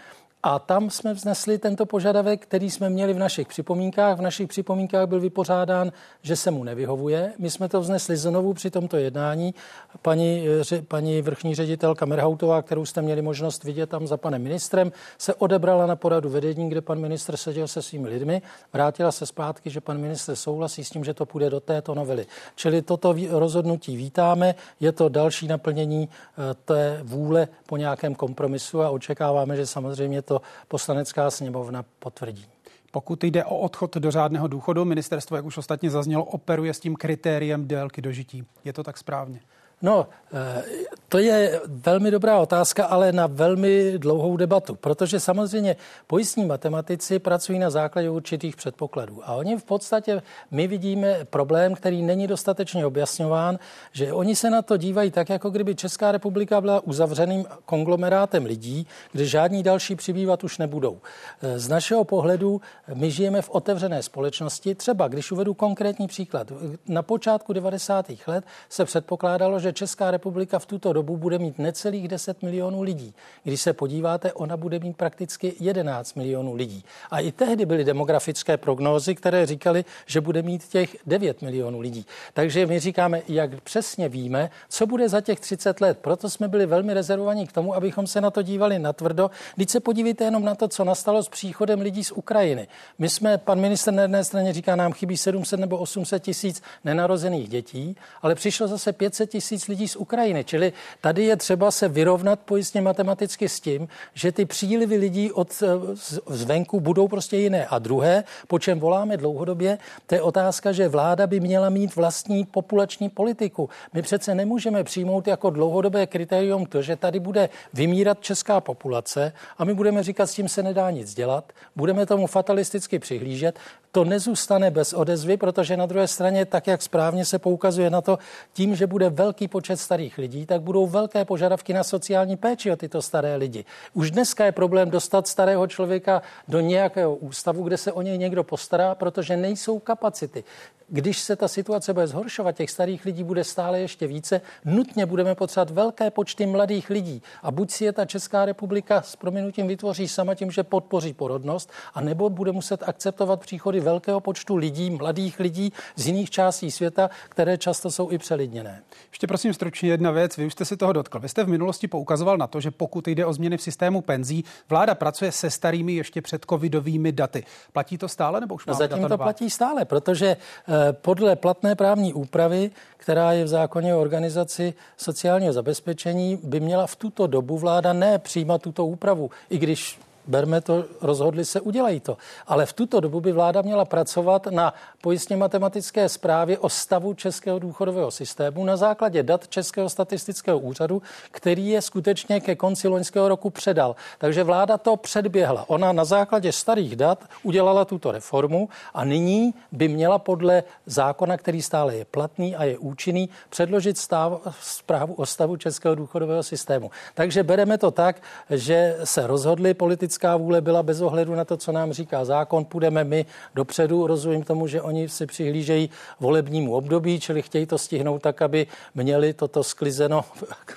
A tam jsme vznesli tento požadavek, který jsme měli v našich připomínkách. V našich připomínkách byl vypořádán, že se mu nevyhovuje. My jsme to vznesli znovu při tomto jednání. Paní, paní vrchní ředitelka Merhautová, kterou jste měli možnost vidět tam za panem ministrem, se odebrala na poradu vedení, kde pan ministr seděl se svými lidmi. Vrátila se zpátky, že pan ministr souhlasí s tím, že to půjde do této novely. Čili toto rozhodnutí vítáme. Je to další naplnění eh, té vůle po nějakém kompromisu a očekáváme, že samozřejmě to to poslanecká sněmovna potvrdí. Pokud jde o odchod do řádného důchodu, ministerstvo, jak už ostatně zaznělo, operuje s tím kritériem délky dožití. Je to tak správně? No, eh, to je velmi dobrá otázka, ale na velmi dlouhou debatu, protože samozřejmě pojistní matematici pracují na základě určitých předpokladů. A oni v podstatě, my vidíme problém, který není dostatečně objasňován, že oni se na to dívají tak, jako kdyby Česká republika byla uzavřeným konglomerátem lidí, kde žádní další přibývat už nebudou. Eh, z našeho pohledu my žijeme v otevřené společnosti. Třeba, když uvedu konkrétní příklad, na počátku 90. let se předpokládalo, že Česká republika v tuto dobu bude mít necelých 10 milionů lidí. Když se podíváte, ona bude mít prakticky 11 milionů lidí. A i tehdy byly demografické prognózy, které říkali, že bude mít těch 9 milionů lidí. Takže my říkáme, jak přesně víme, co bude za těch 30 let. Proto jsme byli velmi rezervovaní k tomu, abychom se na to dívali natvrdo. Když se podívejte jenom na to, co nastalo s příchodem lidí z Ukrajiny. My jsme, pan minister na jedné straně říká, nám chybí 700 nebo 800 tisíc nenarozených dětí, ale přišlo zase 500 tisíc tisíc lidí z Ukrajiny. Čili tady je třeba se vyrovnat pojistně matematicky s tím, že ty přílivy lidí od zvenku budou prostě jiné. A druhé, po čem voláme dlouhodobě, to je otázka, že vláda by měla mít vlastní populační politiku. My přece nemůžeme přijmout jako dlouhodobé kritérium to, že tady bude vymírat česká populace a my budeme říkat, s tím se nedá nic dělat, budeme tomu fatalisticky přihlížet. To nezůstane bez odezvy, protože na druhé straně, tak jak správně se poukazuje na to, tím, že bude velký počet starých lidí, tak budou velké požadavky na sociální péči o tyto staré lidi. Už dneska je problém dostat starého člověka do nějakého ústavu, kde se o něj někdo postará, protože nejsou kapacity když se ta situace bude zhoršovat, těch starých lidí bude stále ještě více, nutně budeme potřebovat velké počty mladých lidí. A buď si je ta Česká republika s prominutím vytvoří sama tím, že podpoří porodnost, a nebo bude muset akceptovat příchody velkého počtu lidí, mladých lidí z jiných částí světa, které často jsou i přelidněné. Ještě prosím stručně jedna věc, vy už jste si toho dotkl. Vy jste v minulosti poukazoval na to, že pokud jde o změny v systému penzí, vláda pracuje se starými ještě před covidovými daty. Platí to stále nebo už no, Zatím to platí stále, protože eh, podle platné právní úpravy, která je v zákoně o organizaci sociálního zabezpečení, by měla v tuto dobu vláda ne přijímat tuto úpravu, i když berme to, rozhodli se, udělají to. Ale v tuto dobu by vláda měla pracovat na pojistně matematické zprávě o stavu českého důchodového systému na základě dat Českého statistického úřadu, který je skutečně ke konci loňského roku předal. Takže vláda to předběhla. Ona na základě starých dat udělala tuto reformu a nyní by měla podle zákona, který stále je platný a je účinný, předložit stav, zprávu o stavu českého důchodového systému. Takže bereme to tak, že se rozhodli politici politická vůle byla bez ohledu na to, co nám říká zákon. Půjdeme my dopředu. Rozumím tomu, že oni si přihlížejí volebnímu období, čili chtějí to stihnout tak, aby měli toto sklizeno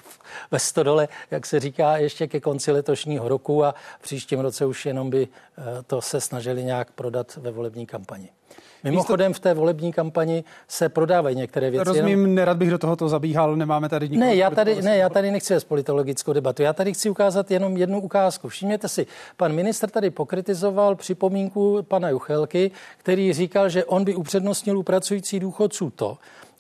ve stodole, jak se říká, ještě ke konci letošního roku a v příštím roce už jenom by eh, to se snažili nějak prodat ve volební kampani. Mimochodem v té volební kampani se prodávají některé věci. Rozumím, jenom... nerad bych do tohoto zabíhal, nemáme tady nikoho. Ne, já tady, ne, já tady nechci vést politologickou debatu. Já tady chci ukázat jenom jednu ukázku. Všimněte si, pan minister tady pokritizoval připomínku pana Juchelky, který říkal, že on by upřednostnil u pracující důchodců to,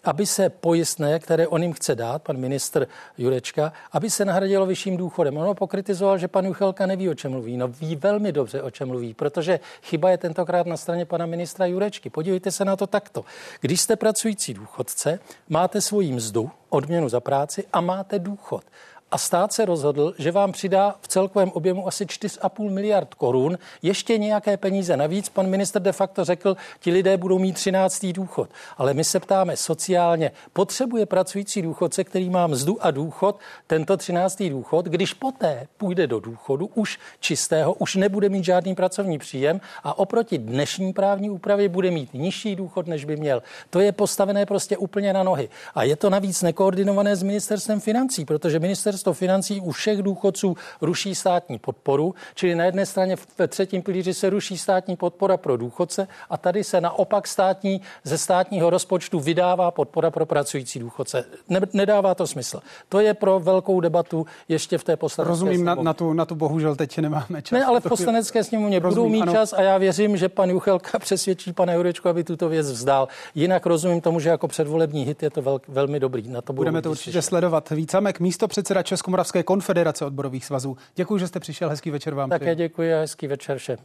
aby se pojistné, které on jim chce dát, pan ministr Jurečka, aby se nahradilo vyšším důchodem. On pokritizoval, že pan Juchelka neví, o čem mluví. No ví velmi dobře, o čem mluví, protože chyba je tentokrát na straně pana ministra Jurečky. Podívejte se na to takto. Když jste pracující důchodce, máte svoji mzdu, odměnu za práci a máte důchod a stát se rozhodl, že vám přidá v celkovém objemu asi 4,5 miliard korun ještě nějaké peníze navíc. Pan minister de facto řekl, ti lidé budou mít 13. důchod. Ale my se ptáme sociálně, potřebuje pracující důchodce, který má mzdu a důchod, tento 13. důchod, když poté půjde do důchodu už čistého, už nebude mít žádný pracovní příjem a oproti dnešní právní úpravě bude mít nižší důchod, než by měl. To je postavené prostě úplně na nohy. A je to navíc nekoordinované s ministerstvem financí, protože minister ministerstvo financí u všech důchodců ruší státní podporu, čili na jedné straně ve třetím pilíři se ruší státní podpora pro důchodce a tady se naopak státní, ze státního rozpočtu vydává podpora pro pracující důchodce. Ne, nedává to smysl. To je pro velkou debatu ještě v té poslanecké Rozumím, na, na, tu, na tu bohužel teď nemáme čas. Ne, ale v poslanecké sněmovně budou mít ano. čas a já věřím, že pan Juchelka přesvědčí pana Jurečku, aby tuto věc vzdal. Jinak rozumím tomu, že jako předvolební hit je to vel, velmi dobrý. Na to Budeme to určitě slyšet. sledovat. Vícamek, místo předseda Českomoravské konfederace odborových svazů. Děkuji, že jste přišel. Hezký večer vám. Také děkuji a hezký večer všem.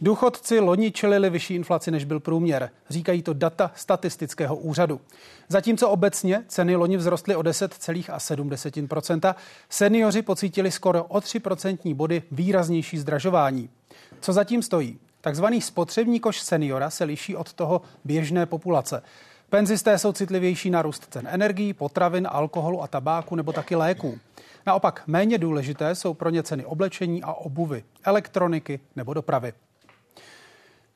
Důchodci loni čelili vyšší inflaci, než byl průměr. Říkají to data statistického úřadu. Zatímco obecně ceny loni vzrostly o 10,7%, seniori pocítili skoro o 3% body výraznější zdražování. Co zatím stojí? Takzvaný spotřební koš seniora se liší od toho běžné populace. Penzisté jsou citlivější na růst cen energií, potravin, alkoholu a tabáku nebo taky léků. Naopak méně důležité jsou pro ně ceny oblečení a obuvy, elektroniky nebo dopravy.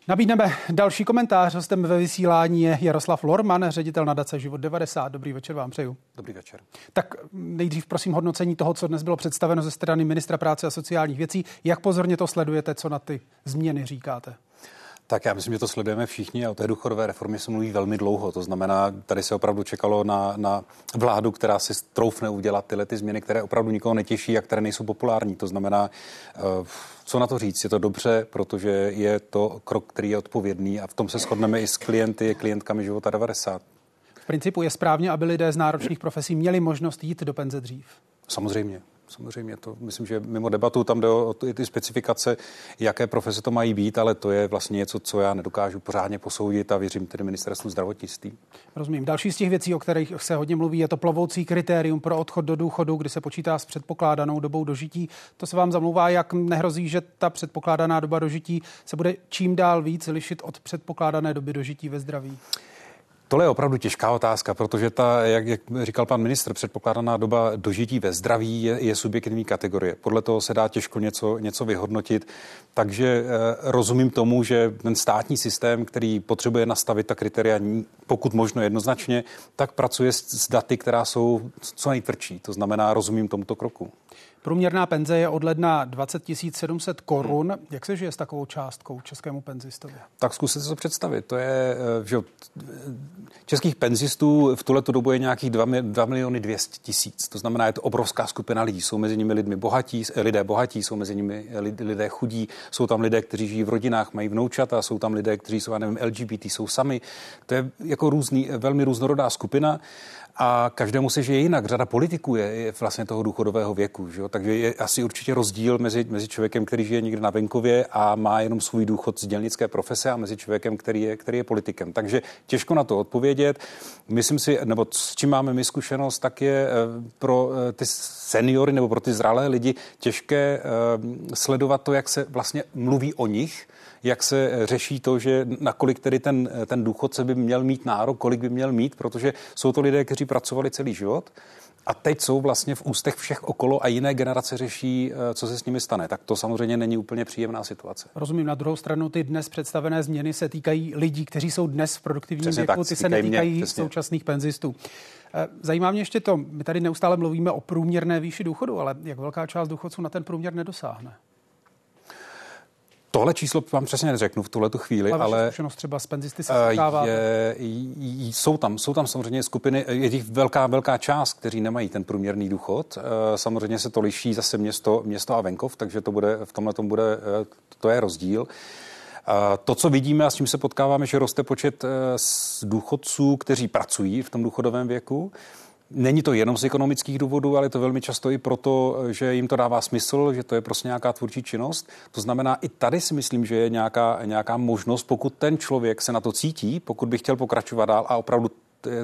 Nabídneme další komentář. Hostem ve vysílání je Jaroslav Lorman, ředitel nadace Život 90. Dobrý večer vám přeju. Dobrý večer. Tak nejdřív prosím hodnocení toho, co dnes bylo představeno ze strany ministra práce a sociálních věcí. Jak pozorně to sledujete, co na ty změny říkáte? Tak já myslím, že to sledujeme všichni a o té důchodové reformě se mluví velmi dlouho. To znamená, tady se opravdu čekalo na, na vládu, která si troufne udělat tyhle ty změny, které opravdu nikoho netěší a které nejsou populární. To znamená, eh, co na to říct? Je to dobře, protože je to krok, který je odpovědný a v tom se shodneme i s klienty, klientkami života 90. V principu je správně, aby lidé z náročných profesí měli možnost jít do penze dřív. Samozřejmě. Samozřejmě to, myslím, že mimo debatu tam jde o ty specifikace, jaké profese to mají být, ale to je vlastně něco, co já nedokážu pořádně posoudit a věřím tedy ministerstvu zdravotnictví. Rozumím. Další z těch věcí, o kterých se hodně mluví, je to plovoucí kritérium pro odchod do důchodu, kdy se počítá s předpokládanou dobou dožití. To se vám zamlouvá, jak nehrozí, že ta předpokládaná doba dožití se bude čím dál víc lišit od předpokládané doby dožití ve zdraví? Tohle je opravdu těžká otázka, protože ta, jak, jak říkal pan ministr, předpokládaná doba dožití ve zdraví je, je subjektivní kategorie. Podle toho se dá těžko něco, něco vyhodnotit. Takže eh, rozumím tomu, že ten státní systém, který potřebuje nastavit ta kritéria pokud možno jednoznačně, tak pracuje s, s daty, která jsou co nejtvrdší. To znamená, rozumím tomuto kroku. Průměrná penze je od ledna 20 700 korun. Jak se žije s takovou částkou českému penzistovi? Tak zkuste si to představit. To je, eh, že českých penzistů v tuhle dobu je nějakých 2, 2 miliony 200 tisíc. To znamená, je to obrovská skupina lidí. Jsou mezi nimi lidmi bohatí, lidé bohatí, jsou mezi nimi lidé chudí, jsou tam lidé, kteří žijí v rodinách, mají vnoučata, jsou tam lidé, kteří jsou, já nevím, LGBT, jsou sami. To je jako různý, velmi různorodá skupina a každému se žije jinak. Řada politiků je, je vlastně toho důchodového věku, že jo? takže je asi určitě rozdíl mezi, mezi člověkem, který žije někde na venkově a má jenom svůj důchod z dělnické profese a mezi člověkem, který je, který je politikem. Takže těžko na to odpovědět. Myslím si, nebo s čím máme my zkušenost, tak je eh, pro eh, ty seniory nebo pro ty zralé lidi těžké eh, sledovat to, jak se vlastně mluví o nich, jak se řeší to, že nakolik tedy ten, ten důchodce by měl mít nárok, kolik by měl mít, protože jsou to lidé, kteří pracovali celý život a teď jsou vlastně v ústech všech okolo a jiné generace řeší, eh, co se s nimi stane. Tak to samozřejmě není úplně příjemná situace. Rozumím, na druhou stranu ty dnes představené změny se týkají lidí, kteří jsou dnes v produktivním Přesně věku, tak, ty se týkají netýkají mě, přesně. současných penzistů. Eh, Zajímá mě ještě to, my tady neustále mluvíme o průměrné výši důchodu, ale jak velká část důchodců na ten průměr nedosáhne? Tohle číslo vám přesně neřeknu v tuhle chvíli, Ale, ale zkušenost třeba s penzisty se eh, je, jsou, tam, jsou tam samozřejmě skupiny, je jich velká, velká část, kteří nemají ten průměrný důchod. Eh, Samozřejmě se to liší zase město, město a venkov, takže to bude, v tomhle tom bude, eh, to je rozdíl. To, co vidíme a s čím se potkáváme, že roste počet důchodců, kteří pracují v tom důchodovém věku. Není to jenom z ekonomických důvodů, ale je to velmi často i proto, že jim to dává smysl, že to je prostě nějaká tvůrčí činnost. To znamená, i tady si myslím, že je nějaká, nějaká možnost, pokud ten člověk se na to cítí, pokud by chtěl pokračovat dál a opravdu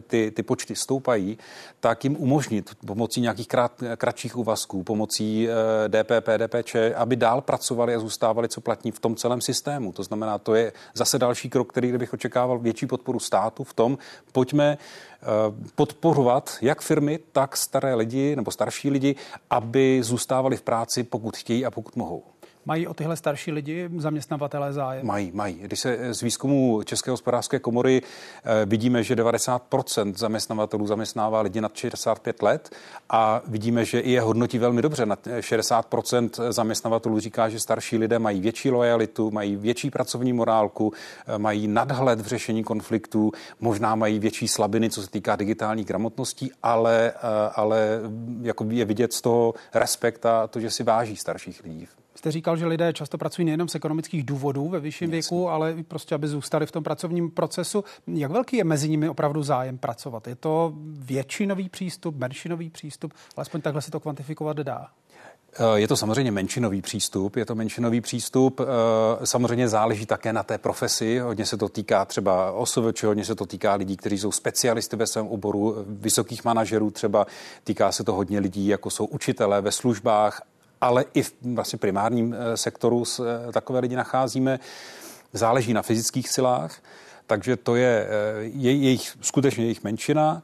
ty, ty počty stoupají, tak jim umožnit pomocí nějakých krát, kratších úvazků, pomocí eh, DPP, DPČ, aby dál pracovali a zůstávali, co platní v tom celém systému. To znamená, to je zase další krok, který bych očekával větší podporu státu v tom, pojďme eh, podporovat jak firmy, tak staré lidi nebo starší lidi, aby zůstávali v práci, pokud chtějí a pokud mohou. Mají o tyhle starší lidi zaměstnavatelé zájem? Mají, mají. Když se z výzkumu České hospodářské komory eh, vidíme, že 90% zaměstnavatelů zaměstnává lidi nad 65 let a vidíme, že i je hodnotí velmi dobře. Nad 60% zaměstnavatelů říká, že starší lidé mají větší lojalitu, mají větší pracovní morálku, eh, mají nadhled v řešení konfliktů, možná mají větší slabiny, co se týká digitálních gramotností, ale, eh, ale jako je vidět z toho respekt a to, že si váží starších lidí. Jste říkal, že lidé často pracují nejenom z ekonomických důvodů ve vyšším věku, ale i prostě, aby zůstali v tom pracovním procesu. Jak velký je mezi nimi opravdu zájem pracovat? Je to většinový přístup, menšinový přístup? Alespoň takhle se to kvantifikovat dá. Eh, Je to samozřejmě menšinový přístup, je to menšinový přístup, eh, samozřejmě záleží také na té profesi, hodně se to týká třeba OSVČ, hodně se to týká lidí, kteří jsou specialisty ve svém oboru, vysokých manažerů třeba, týká se to hodně lidí, jako jsou učitelé ve službách, ale i v vlastně primárním eh, sektoru eh, takové lidi nacházíme. Záleží na fyzických silách, takže to je, eh, je jejich, skutečně jejich menšina.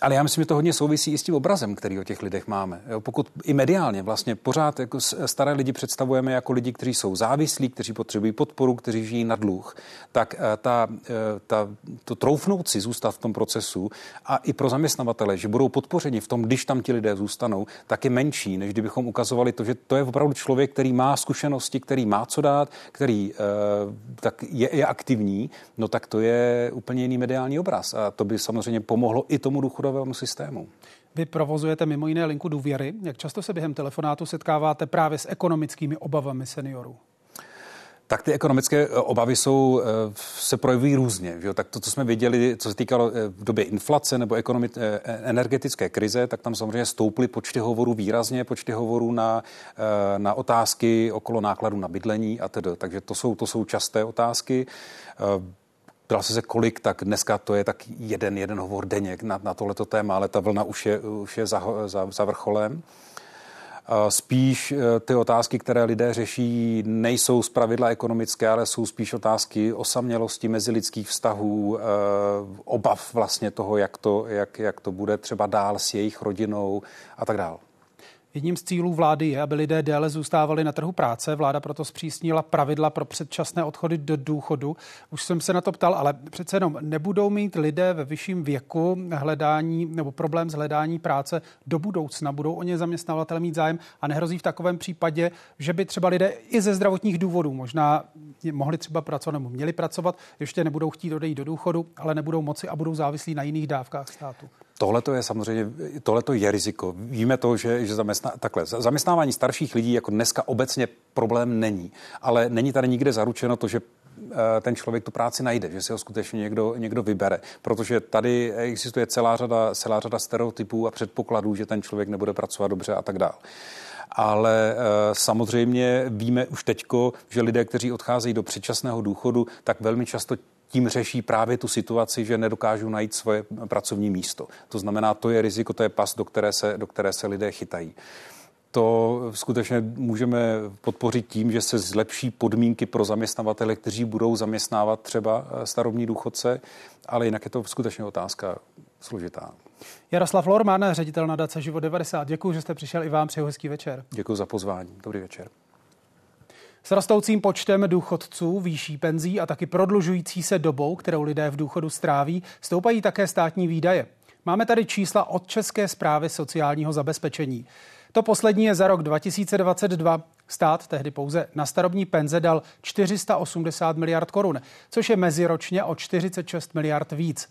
Ale já myslím, že to hodně souvisí i s tím obrazem, který o těch lidech máme. Jo, pokud i mediálně vlastně pořád jako staré lidi představujeme jako lidi, kteří jsou závislí, kteří potřebují podporu, kteří žijí na dluh, tak eh, ta, eh, ta, to troufnout si zůstat v tom procesu a i pro zaměstnavatele, že budou podpořeni v tom, když tam ti lidé zůstanou, tak je menší, než kdybychom ukazovali to, že to je opravdu člověk, který má zkušenosti, který má co dát, který eh, tak je, je aktivní, no tak to je úplně jiný mediální obraz. A to by samozřejmě pomohlo i tomu důchodovému systému. Vy provozujete mimo jiné linku důvěry. Jak často se během telefonátu setkáváte právě s ekonomickými obavami seniorů? Tak ty ekonomické eh, obavy jsou, eh, se projevují různě. Jo? Tak to, co jsme viděli, co se týkalo eh, v době inflace nebo ekonomit, eh, energetické krize, tak tam samozřejmě stouply počty hovorů výrazně, počty hovorů na, na otázky okolo nákladu na bydlení a tedy. Takže to jsou, to jsou časté otázky. Ptal se kolik, tak dneska to je tak jeden, jeden hovor denně na, na tohleto téma, ale ta vlna už je, už je za, za, za vrcholem. Spíš eh, ty otázky, které lidé řeší, nejsou z pravidla ekonomické, ale jsou spíš otázky osamělosti mezilidských vztahů, eh, obav vlastně toho, jak to, jak, jak to bude třeba dál s jejich rodinou a tak dále. Jedním z cílů vlády je, aby lidé déle zůstávali na trhu práce. Vláda proto zpřísnila pravidla pro předčasné odchody do důchodu. Už jsem se na to ptal, ale přece jenom nebudou mít lidé ve vyšším věku hledání nebo problém s hledání práce do budoucna. Budou o ně zaměstnavatele mít zájem a nehrozí v takovém případě, že by třeba lidé i ze zdravotních důvodů možná mohli třeba pracovat nebo měli pracovat, ještě nebudou chtít odejít do důchodu, ale nebudou moci a budou závislí na jiných dávkách státu. Tohle to je samozřejmě, tohle to je riziko. Víme to, že, že zaměstná, takhle, zaměstnávání starších lidí jako dneska obecně problém není, ale není tady nikde zaručeno to, že eh, ten člověk tu práci najde, že si ho skutečně někdo, někdo vybere, protože tady existuje celá řada, celá řada stereotypů a předpokladů, že ten člověk nebude pracovat dobře a tak dále. Ale e, samozřejmě víme už teďko, že lidé, kteří odcházejí do předčasného důchodu, tak velmi často tím řeší právě tu situaci, že nedokážou najít svoje pracovní místo. To znamená, to je riziko, to je pas, do které se, do které se lidé chytají. to skutečně můžeme podpořit tím, že se zlepší podmínky pro zaměstnavatele, kteří budou zaměstnávat třeba starobní důchodce, ale jinak je to skutečně otázka složitá. Jaroslav Lorman, ředitel nadace Život 90. Děkuji, že jste přišel i vám. Přeju hezký večer. Děkuji za pozvání. Dobrý večer. S rostoucím počtem důchodců, výší penzí a taky prodlužující se dobou, kterou lidé v důchodu stráví, stoupají také státní výdaje. Máme tady čísla od České zprávy sociálního zabezpečení. To poslední je za rok 2022. Stát tehdy pouze na starobní penze dal 480 miliard korun, což je meziročně o 46 miliard víc.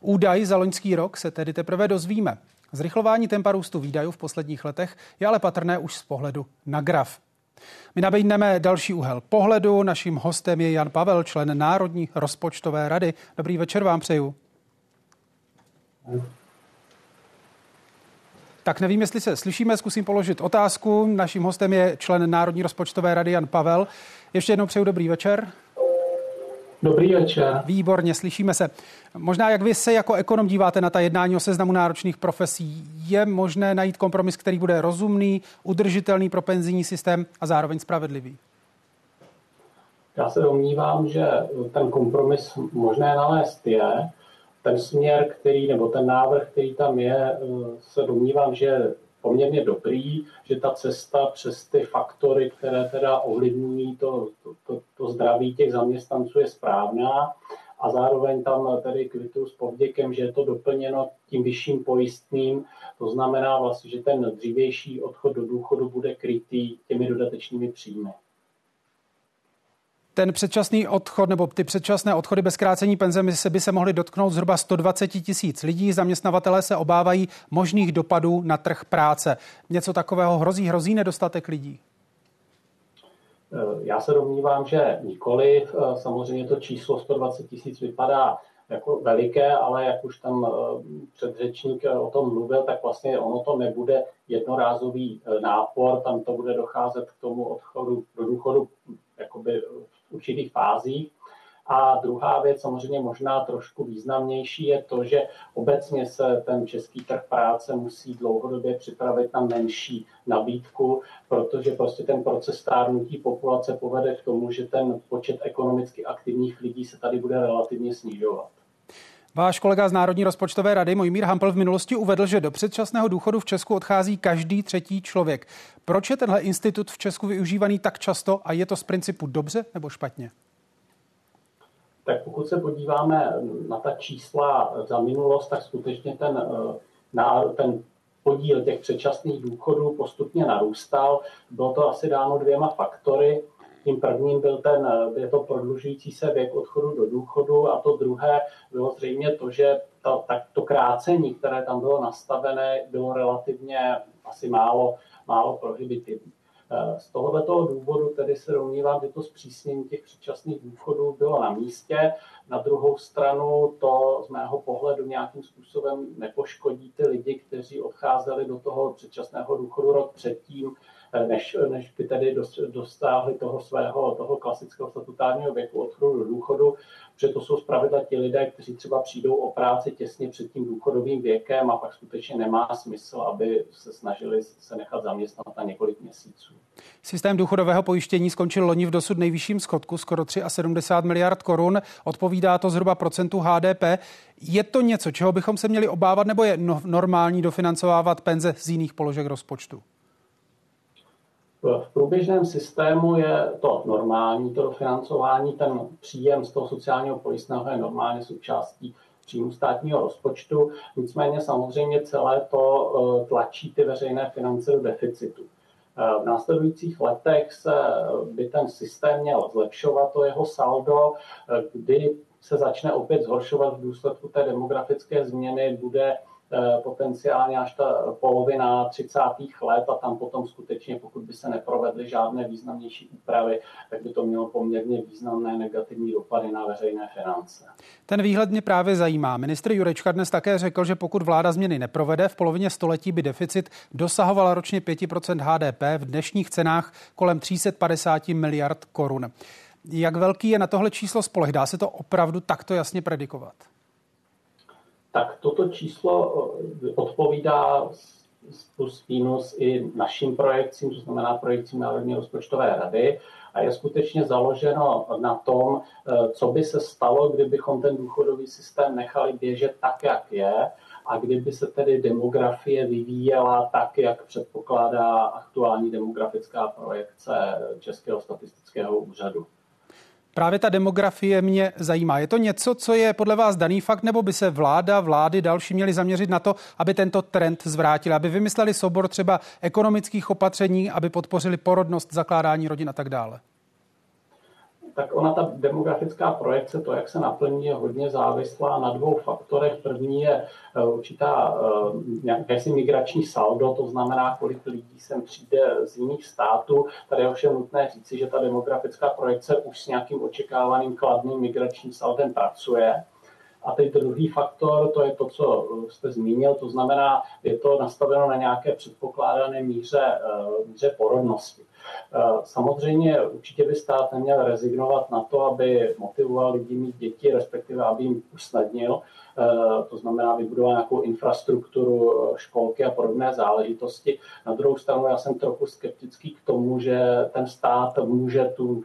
Údaj za loňský rok se tedy teprve dozvíme. Zrychlování tempa růstu výdajů v posledních letech je ale patrné už z pohledu na graf. My nabídneme další úhel pohledu. Naším hostem je Jan Pavel, člen Národní rozpočtové rady. Dobrý večer vám přeju. Tak nevím, jestli se slyšíme, zkusím položit otázku. Naším hostem je člen Národní rozpočtové rady Jan Pavel. Ještě jednou přeju dobrý večer. Dobrý večer. Výborně, slyšíme se. Možná jak vy se jako ekonom díváte na ta jednání o seznamu náročných profesí, je možné najít kompromis, který bude rozumný, udržitelný pro penzijní systém a zároveň spravedlivý? Já se domnívám, že ten kompromis možné nalézt je. Ten směr, který, nebo ten návrh, který tam je, se domnívám, že poměrně dobrý, že ta cesta přes ty faktory, které teda ovlivňují to, to, to, to zdraví těch zaměstnanců je správná. A zároveň tam tedy kvitu s povděkem, že je to doplněno tím vyšším pojistným, to znamená vlastně, že ten dřívější odchod do důchodu bude krytý těmi dodatečnými příjmy ten předčasný odchod nebo ty předčasné odchody bez krácení penze se by se mohly dotknout zhruba 120 tisíc lidí. Zaměstnavatelé se obávají možných dopadů na trh práce. Něco takového hrozí? Hrozí nedostatek lidí? Já se domnívám, že nikoli. Samozřejmě to číslo 120 tisíc vypadá jako veliké, ale jak už tam eh, předřečník eh, o tom mluvil, tak vlastně ono to nebude jednorázový eh, nápor, tam to bude docházet k tomu odchodu do důchodu jakoby určitých fázích. A druhá věc, samozřejmě možná trošku významnější, je to, že obecně se ten český trh práce musí dlouhodobě připravit na menší nabídku, protože prostě ten proces stárnutí populace povede k tomu, že ten počet ekonomicky aktivních lidí se tady bude relativně snižovat. Váš kolega z Národní rozpočtové rady Mojmír Hampel v minulosti uvedl, že do předčasného důchodu v Česku odchází každý třetí člověk. Proč je tenhle institut v Česku využívaný tak často a je to z principu dobře nebo špatně? Tak pokud se podíváme na ta čísla za minulost, tak skutečně ten, eh, na, ten podíl těch předčasných důchodů postupně narůstal. Bylo to asi dáno dvěma faktory. Tím prvním byl ten, je to prodlužující se věk odchodu do důchodu a to druhé bylo zřejmě to, že to, tak to krácení, které tam bylo nastavené, bylo relativně asi málo, málo prohibitivní. Z tohoto důvodu tedy se domnívám, že to zpřísnění těch předčasných důchodů bylo na místě. Na druhou stranu to z mého pohledu nějakým způsobem nepoškodí ty lidi, kteří odcházeli do toho předčasného důchodu rok předtím, než, než by tedy dostáhli toho svého, toho klasického statutárního věku odchodu do důchodu, protože to jsou zpravidla ti lidé, kteří třeba přijdou o práci těsně před tím důchodovým věkem a pak skutečně nemá smysl, aby se snažili se nechat zaměstnat na několik měsíců. Systém důchodového pojištění skončil loni v dosud nejvyšším schodku, skoro 73 miliard korun. Odpovídá to zhruba procentu HDP. Je to něco, čeho bychom se měli obávat, nebo je no, normální dofinancovávat penze z jiných položek rozpočtu? V průběžném systému je to normální, to dofinancování, ten příjem z toho sociálního pojistného je normálně součástí příjmu státního rozpočtu. Nicméně samozřejmě celé to eh, tlačí ty veřejné finance do deficitu. Eh, v následujících letech se by ten systém měl zlepšovat, to jeho saldo, eh, kdy se začne opět zhoršovat v důsledku té demografické změny, bude potenciálně až ta polovina 30. let a tam potom skutečně, pokud by se neprovedly žádné významnější úpravy, tak by to mělo poměrně významné negativní dopady na veřejné finance. Ten výhled mě právě zajímá. Ministr Jurečka dnes také řekl, že pokud vláda změny neprovede, v polovině století by deficit dosahoval ročně 5% HDP, v dnešních cenách kolem 350 miliard korun. Jak velký je na tohle číslo spoleh? Dá se to opravdu takto jasně predikovat? Tak toto číslo eh, odpovídá plus minus i našim projekcím, to znamená projekcím Národní rozpočtové rady a je skutečně založeno na tom, eh, co by se stalo, kdybychom ten důchodový systém nechali běžet tak, jak je a kdyby se tedy demografie vyvíjela tak, jak předpokládá aktuální demografická projekce Českého statistického úřadu. Právě ta demografie mě zajímá. Je to něco, co je podle vás daný fakt, nebo by se vláda, vlády další měly zaměřit na to, aby tento trend zvrátili, aby vymysleli soubor třeba ekonomických opatření, aby podpořili porodnost, zakládání rodin a tak dále? Tak ona ta demografická projekce, to, jak se naplní, je hodně závislá na dvou faktorech. První je eh, určitá eh, jakési migrační saldo, to znamená, kolik lidí sem přijde z jiných států. Tady je ovšem nutné říci, že ta demografická projekce už s nějakým očekávaným kladným migračním saldem pracuje. A teď druhý faktor, to je to, co jste zmínil, to znamená, je to nastaveno na nějaké předpokládané míře, eh, míře porodnosti. Eh, samozřejmě určitě by stát neměl rezignovat na to, aby motivoval lidi mít děti, respektive aby jim usnadnil. Eh, to znamená vybudoval nějakou infrastrukturu, eh, školky a podobné záležitosti. Na druhou stranu já jsem trochu skeptický k tomu, že ten stát může tu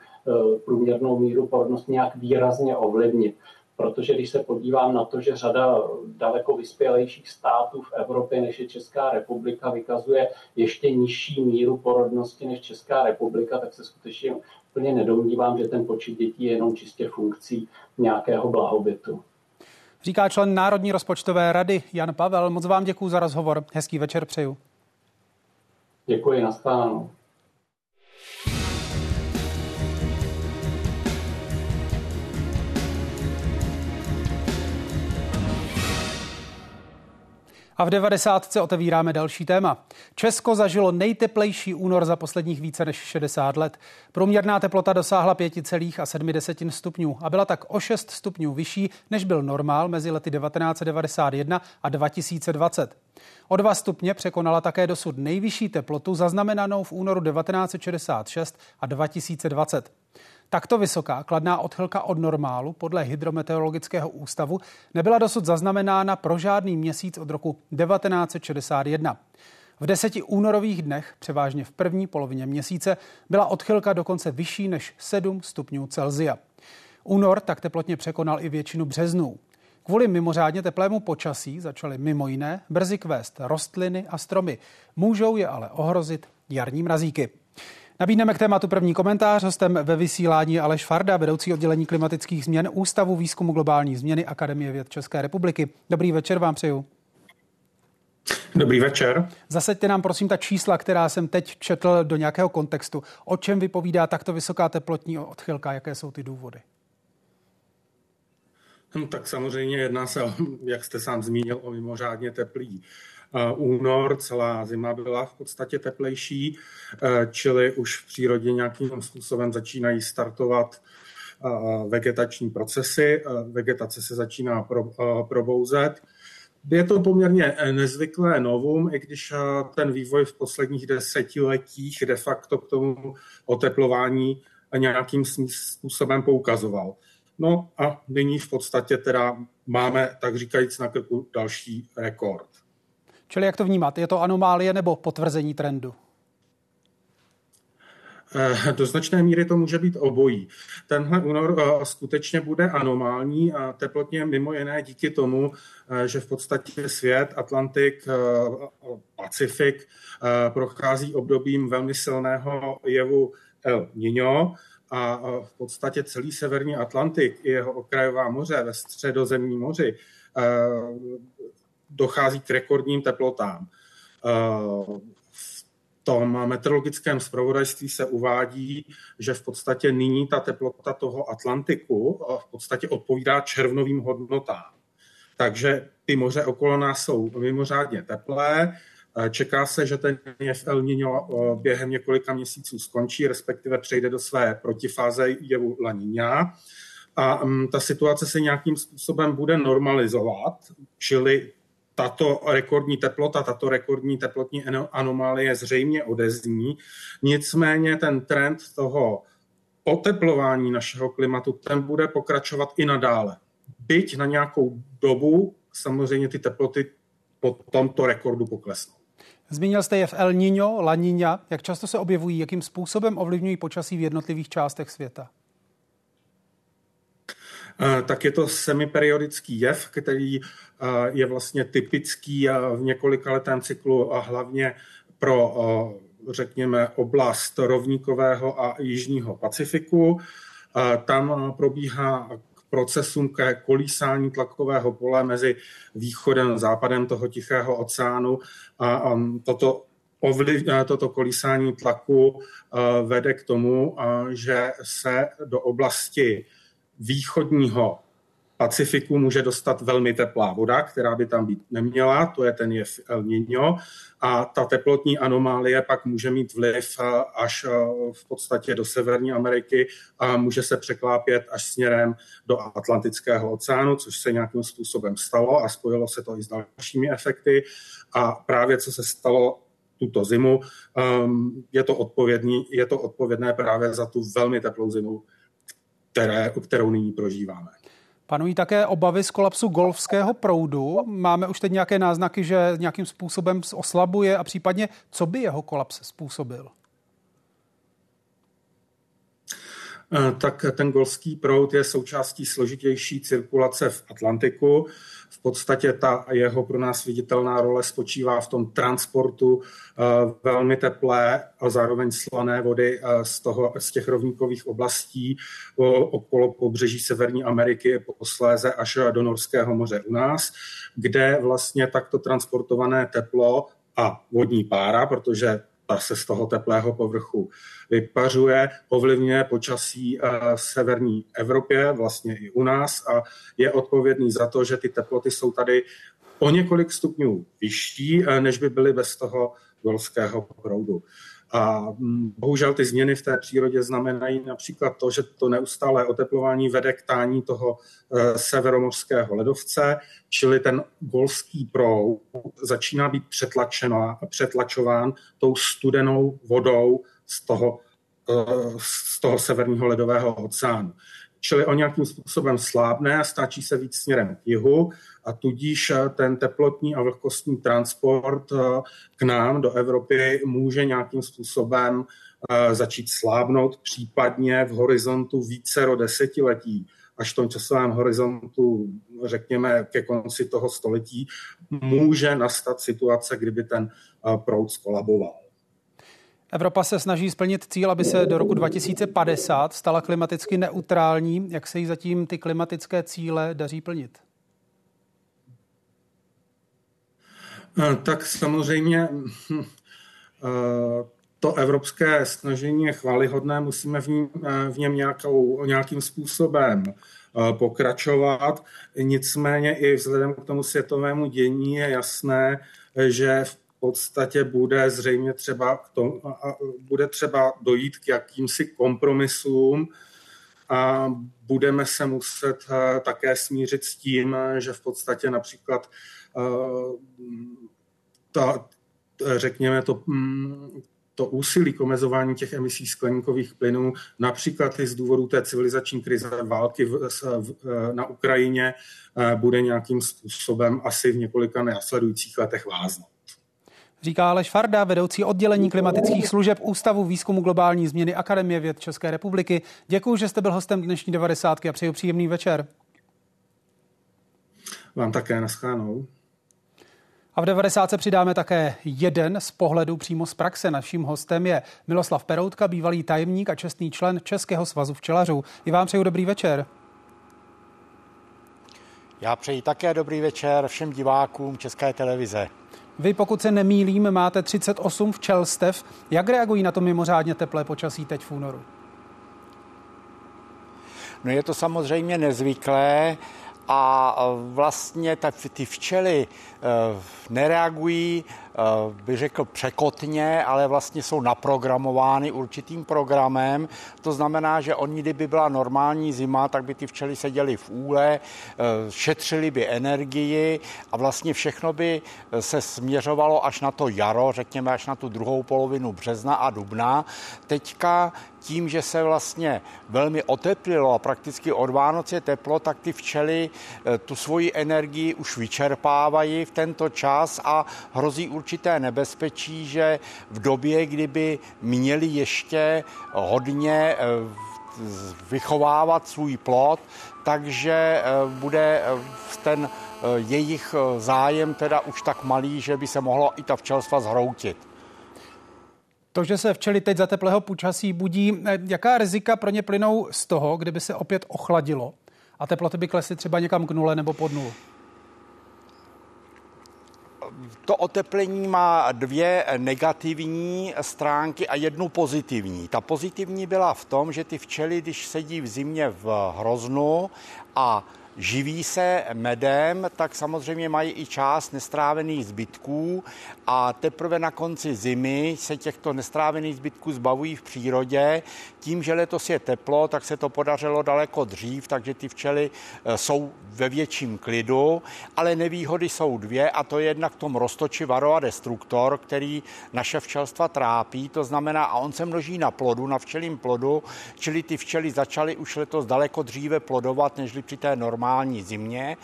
průměrnou míru porodnosti nějak výrazně ovlivnit protože když se podívám na to, že řada daleko vyspělejších států v Evropě, než je Česká republika, vykazuje ještě nižší míru porodnosti než Česká republika, tak se skutečně úplně nedomnívám, že ten počet dětí je jenom čistě funkcí nějakého blahobytu. Říká člen Národní rozpočtové rady Jan Pavel. Moc vám děkuji za rozhovor. Hezký večer přeju. Děkuji, nashledanou. A v 90. otevíráme další téma. Česko zažilo nejteplejší únor za posledních více než 60 let. Průměrná teplota dosáhla 5,7 stupňů a byla tak o 6 stupňů vyšší, než byl normál mezi lety 1991 a 2020. O 2 stupně překonala také dosud nejvyšší teplotu zaznamenanou v únoru 1966 a 2020. Takto vysoká kladná odchylka od normálu podle Hydrometeorologického ústavu nebyla dosud zaznamenána pro žádný měsíc od roku 1961. V deseti únorových dnech, převážně v první polovině měsíce, byla odchylka dokonce vyšší než 7 stupňů Celzia. Únor tak teplotně překonal i většinu březnů. Kvůli mimořádně teplému počasí začaly mimo jiné brzy kvést rostliny a stromy. Můžou je ale ohrozit jarní mrazíky. Nabídneme k tématu první komentář. Hostem ve vysílání Aleš Farda, vedoucí oddělení klimatických změn Ústavu výzkumu globální změny Akademie věd České republiky. Dobrý večer vám přeju. Dobrý večer. Zasaďte nám prosím ta čísla, která jsem teď četl do nějakého kontextu. O čem vypovídá takto vysoká teplotní odchylka? Jaké jsou ty důvody? No, tak samozřejmě jedná se, o, jak jste sám zmínil, o mimořádně teplý únor, celá zima byla v podstatě teplejší, e, čili už v přírodě nějakým způsobem začínají startovat e, vegetační procesy, vegetace se začíná probouzet. Je to poměrně nezvyklé novum, i když ten vývoj v posledních desetiletích de facto k tomu oteplování nějakým způsobem poukazoval. No a nyní v podstatě teda máme, tak říkajíc, na krku další rekord. Čili jak to vnímat? Je to anomálie nebo potvrzení trendu? Eh, do značné míry to může být obojí. Tenhle únor eh, skutečně bude anomální a teplotně mimo jiné díky tomu, eh, že v podstatě svět, Atlantik, Pacifik prochází obdobím velmi silného jevu El Niño a v podstatě celý severní Atlantik i jeho okrajová moře ve středozemní moři dochází k rekordním teplotám. Eh, v tom meteorologickém zpravodajství se uvádí, že v podstatě nyní ta teplota toho Atlantiku eh, v podstatě odpovídá červnovým hodnotám. Takže ty moře okolo nás jsou mimořádně teplé. Eh, čeká se, že ten jev El Niño během několika měsíců skončí, respektive přejde do své protifáze jevu La Niña. A mm, ta situace se nějakým způsobem bude normalizovat, čili tato rekordní teplota, tato rekordní teplotní anomálie zřejmě odezní. Nicméně ten trend toho oteplování našeho klimatu, ten bude pokračovat i nadále. Byť na nějakou dobu samozřejmě ty teploty po tomto rekordu poklesnou. Zmínil jste je v El Niño, La Niña. Jak často se objevují, jakým způsobem ovlivňují počasí v jednotlivých částech světa? Tak je to semiperiodický jev, který je vlastně typický v několika letém cyklu a hlavně pro, řekněme, oblast rovníkového a jižního Pacifiku. Tam probíhá procesům ke kolísání tlakového pole mezi východem a západem toho Tichého oceánu a toto ovliv, toto kolísání tlaku vede k tomu, že se do oblasti východního Pacifiku může dostat velmi teplá voda, která by tam být neměla, to je ten jev El Niño, a ta teplotní anomálie pak může mít vliv eh, až eh, v podstatě do Severní Ameriky a může se překlápět až směrem do Atlantického oceánu, což se nějakým způsobem stalo a spojilo se to i s dalšími efekty. A právě co se stalo tuto zimu, ehm, je to, odpovědný, je to odpovědné právě za tu velmi teplou zimu, které, kterou nyní prožíváme. Panují také obavy z kolapsu golfského proudu. Máme už teď nějaké náznaky, že nějakým způsobem oslabuje a případně co by jeho kolaps způsobil? Eh, tak ten golfský proud je součástí složitější cirkulace v Atlantiku. Podstatě ta jeho pro nás viditelná role spočívá v tom transportu eh, velmi teplé a zároveň slané vody eh, z, toho, z těch rovníkových oblastí okolo pobřeží Severní Ameriky posléze až do Norského moře u nás, kde vlastně takto transportované teplo a vodní pára, protože ta se z toho teplého povrchu vypařuje, ovlivňuje počasí v eh, severní Evropě, vlastně i u nás a je odpovědný za to, že ty teploty jsou tady o několik stupňů vyšší, eh, než by byly bez toho golského proudu. A bohužel ty změny v té přírodě znamenají například to, že to neustálé oteplování vede k tání toho e, severomorského ledovce, čili ten golský proud začíná být přetlačován tou studenou vodou z toho, e, z toho severního ledového oceánu. Čili o nějakým způsobem slábne a stáčí se víc směrem k jihu a tudíž eh, ten teplotní a vlhkostní transport eh, k nám do Evropy může nějakým způsobem eh, začít slábnout, případně v horizontu vícero desetiletí až v tom časovém horizontu, řekněme, ke konci toho století, může nastat situace, kdyby ten proud skolaboval. Evropa se snaží splnit cíl, aby se do roku 2050 stala klimaticky neutrální. Jak se jí zatím ty klimatické cíle daří plnit? Eh, tak samozřejmě hm, eh, to evropské snažení je chválihodné, musíme v, ní, eh, v něm nějakou, nějakým způsobem pokračovat. Nicméně i vzhledem k tomu světovému dění je jasné, že v podstatě bude zřejmě třeba, k tomu, bude třeba dojít k jakýmsi kompromisům a budeme se muset eh, také smířit s tím, že v podstatě například eh, ta, řekněme, to, mm, to úsilí k omezování těch emisí skleníkových plynů, například i z důvodu té civilizační krize války v, v, na Ukrajině, eh, bude nějakým způsobem asi v několika následujících letech váznout. Říká Aleš Farda, vedoucí oddělení klimatických služeb Ústavu výzkumu globální změny Akademie věd České republiky. Děkuji, že jste byl hostem dnešní 90 a přeju příjemný večer. Vám také naschánou. A v 90 se přidáme také jeden z pohledů přímo z praxe. Naším hostem je Miloslav Peroutka, bývalý tajemník a čestný člen Českého svazu včelařů. I vám přeju dobrý večer. Já přeji také dobrý večer všem divákům České televize. Vy, pokud se nemýlím, máte 38 včelstev. Jak reagují na to mimořádně teplé počasí teď v únoru? No je to samozřejmě nezvyklé a vlastně ty včely eh, nereagují bych řekl překotně, ale vlastně jsou naprogramovány určitým programem. To znamená, že oni, kdyby byla normální zima, tak by ty včely seděly v úle, eh, šetřili by energii a vlastně všechno by eh, se směřovalo až na to jaro, řekněme až na tu druhou polovinu března a dubna. Teďka tím, že se vlastně velmi oteplilo a prakticky od Vánoc je teplo, tak ty včely tu svoji energii už vyčerpávají v tento čas a hrozí určitě určité nebezpečí, že v době, kdyby měli ještě hodně vychovávat svůj plod, takže bude ten jejich zájem teda už tak malý, že by se mohlo i ta včelstva zhroutit. To, že se včely teď za teplého počasí budí, eh, jaká rizika pro ně plynou z toho, kdyby se opět ochladilo a teploty by klesly třeba někam k nule nebo pod nulu? To oteplení má dvě negativní stránky a jednu pozitivní. Ta pozitivní byla v tom, že ty včely, když sedí v zimě v hroznu a živí se medem, tak samozřejmě mají i část nestrávených zbytků a teprve na konci zimy se těchto nestrávených zbytků zbavují v přírodě. Tím, že letos je teplo, tak se to podařilo daleko dřív, takže ty včely e, jsou ve větším klidu, ale nevýhody jsou dvě a to je jednak v tom roztoči varoa destruktor, který naše včelstva trápí, to znamená, a on se množí na plodu, na včelím plodu, čili ty včely začaly už letos daleko dříve plodovat, nežli při té normální zimě.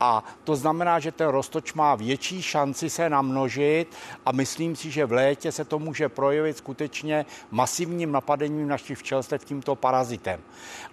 A to znamená, že ten roztoč má větší šanci se namnožit a myslím si, že v létě se to může projevit skutečně masivním napadením našich včelstev tímto parazitem.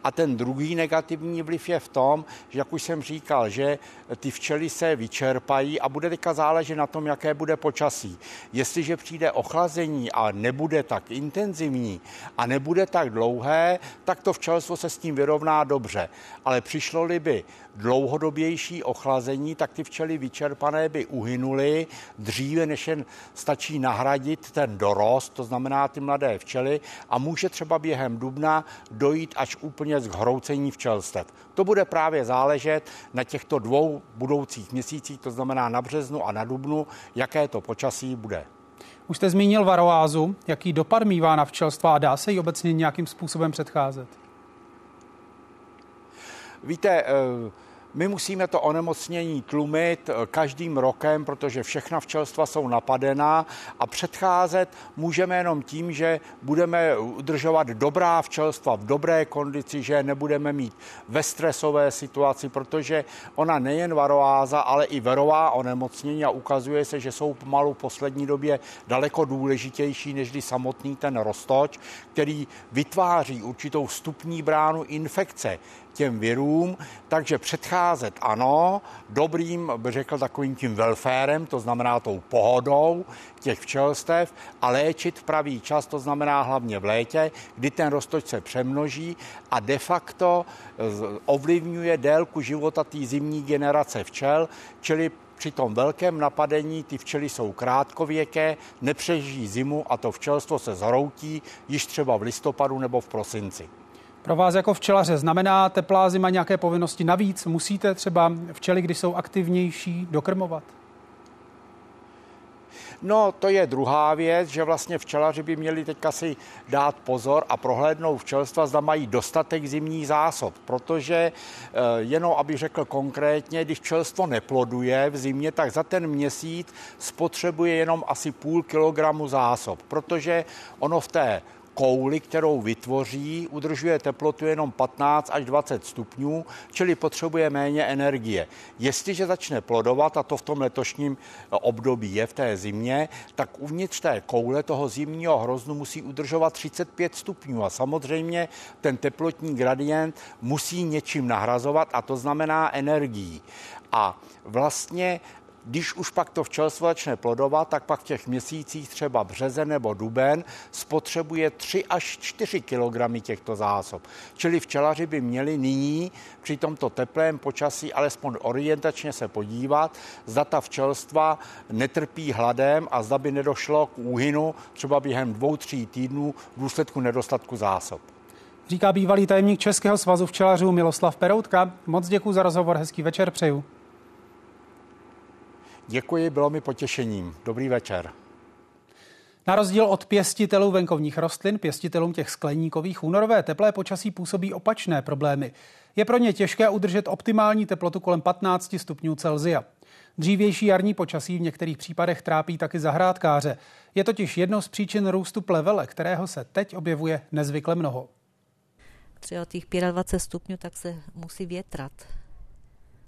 A ten druhý negativní vliv je v tom, že jak už jsem říkal, že ty včely se vyčerpají a bude teďka záležet na tom, jaké bude počasí. Jestliže přijde ochlazení a nebude tak intenzivní a nebude tak dlouhé, tak to včelstvo se s tím vyrovná dobře. Ale přišlo-li by dlouhodobější ochlazení, tak ty včely vyčerpané by uhynuly dříve, než jen stačí nahradit ten dorost, to znamená ty mladé včely a může třeba během dubna dojít až úplně k hroucení včelstev. To bude právě záležet na těchto dvou budoucích měsících, to znamená na březnu a na dubnu, jaké to počasí bude. Už jste zmínil varoázu. Jaký dopad mývá na včelstva a dá se jí obecně nějakým způsobem předcházet? Víte, uh, my musíme to onemocnění tlumit eh, každým rokem, protože všechna včelstva jsou napadená a předcházet můžeme jenom tím, že budeme udržovat dobrá včelstva v dobré kondici, že nebudeme mít ve stresové situaci, protože ona nejen varoáza, ale i verová onemocnění a ukazuje se, že jsou pomalu v poslední době daleko důležitější než samotný ten roztoč, který vytváří určitou vstupní bránu infekce těm virům, takže předcházet ano, dobrým, řekl takovým tím welfarem, to znamená tou pohodou těch včelstev a léčit v pravý čas, to znamená hlavně v létě, kdy ten roztoč se přemnoží a de facto ovlivňuje délku života té zimní generace včel, čili při tom velkém napadení ty včely jsou krátkověké, nepřežijí zimu a to včelstvo se zhroutí již třeba v listopadu nebo v prosinci. Pro vás jako včelaře znamená teplá zima nějaké povinnosti navíc? Musíte třeba včely, když jsou aktivnější, dokrmovat? No, to je druhá věc, že vlastně včelaři by měli teďka si dát pozor a prohlédnout včelstva, zda mají dostatek zimních zásob, protože eh, jenom, aby řekl konkrétně, když včelstvo neploduje v zimě, tak za ten měsíc spotřebuje jenom asi půl kilogramu zásob, protože ono v té kouli, kterou vytvoří, udržuje teplotu jenom 15 až 20 stupňů, čili potřebuje méně energie. Jestliže začne plodovat, a to v tom letošním období je v té zimě, tak uvnitř té koule toho zimního hroznu musí udržovat 35 stupňů a samozřejmě ten teplotní gradient musí něčím nahrazovat a to znamená energií. A vlastně když už pak to včelstvo začne plodovat, tak pak v těch měsících třeba březen nebo duben spotřebuje 3 až 4 kg těchto zásob. Čili včelaři by měli nyní při tomto teplém počasí alespoň orientačně se podívat, zda ta včelstva netrpí hladem a zda by nedošlo k úhynu třeba během dvou, tří týdnů v důsledku nedostatku zásob. Říká bývalý tajemník Českého svazu včelařů Miloslav Peroutka. Moc děkuji za rozhovor, hezký večer přeju. Děkuji, bylo mi potěšením. Dobrý večer. Na rozdíl od pěstitelů venkovních rostlin, pěstitelům těch skleníkových únorové teplé počasí působí opačné problémy. Je pro ně těžké udržet optimální teplotu kolem 15 stupňů Celzia. Dřívější jarní počasí v některých případech trápí taky zahrádkáře. Je totiž jedno z příčin růstu plevele, kterého se teď objevuje nezvykle mnoho. Třeba těch 25 stupňů, tak se musí větrat,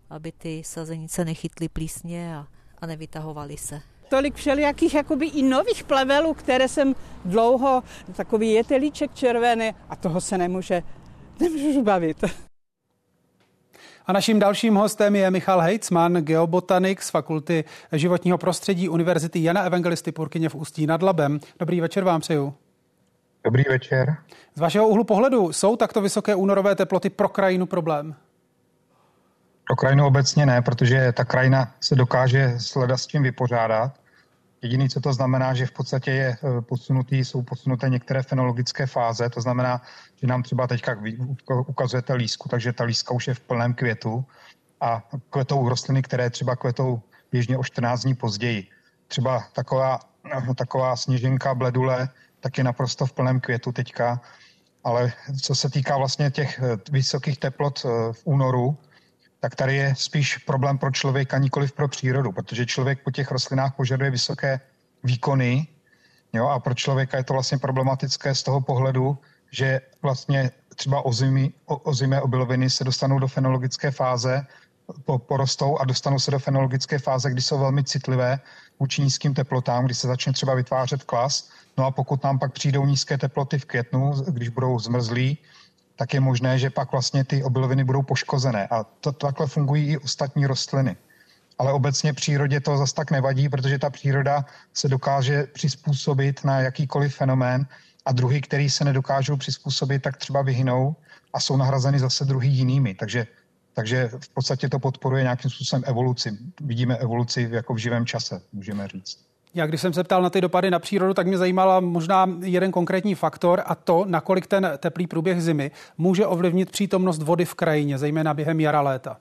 aby ty sazenice nechytly plísně a a nevytahovali se. Tolik všelijakých jakoby i nových plevelů, které jsem dlouho, takový jetelíček červený a toho se nemůže, nemůžu bavit. A naším dalším hostem je Michal Hejcman, geobotanik z Fakulty životního prostředí Univerzity Jana Evangelisty Purkyně v Ústí nad Labem. Dobrý večer vám přeju. Dobrý večer. Z vašeho úhlu pohledu jsou takto vysoké únorové teploty pro krajinu problém? Pro krajinu obecně ne, protože ta krajina se dokáže sledat s tím vypořádat. Jediný, co to znamená, že v podstatě je eh, posunutý, jsou posunuté některé fenologické fáze, to znamená, že nám třeba teďka ukazujete lísku, takže ta líska už je v plném květu a kvetou rostliny, které třeba kvetou běžně o 14 dní později. Třeba taková, taková sněženka bledule, tak je naprosto v plném květu teďka, ale co se týká vlastně těch eh, vysokých teplot eh, v únoru, tak tady je spíš problém pro člověka, nikoliv pro přírodu, protože člověk po těch rostlinách požaduje vysoké výkony jo, a pro člověka je to vlastně problematické z toho pohledu, že vlastně třeba ozimy, ozimé obiloviny se dostanou do fenologické fáze, po, porostou a dostanou se do fenologické fáze, kdy jsou velmi citlivé vůči nízkým teplotám, kdy se začne třeba vytvářet klas. No a pokud nám pak přijdou nízké teploty v květnu, když budou zmrzlí, tak je možné, že pak vlastně ty obiloviny budou poškozené. A to, takhle fungují i ostatní rostliny. Ale obecně přírodě to zase tak nevadí, protože ta příroda se dokáže přizpůsobit na jakýkoliv fenomén a druhy, který se nedokážou přizpůsobit, tak třeba vyhynou a jsou nahrazeny zase druhy jinými. Takže, takže v podstatě to podporuje nějakým způsobem evoluci. Vidíme evoluci jako v živém čase, můžeme říct. Já když jsem se ptal na ty dopady na přírodu, tak mě zajímala možná jeden konkrétní faktor a to, nakolik ten teplý průběh zimy může ovlivnit přítomnost vody v krajině, zejména během jara léta.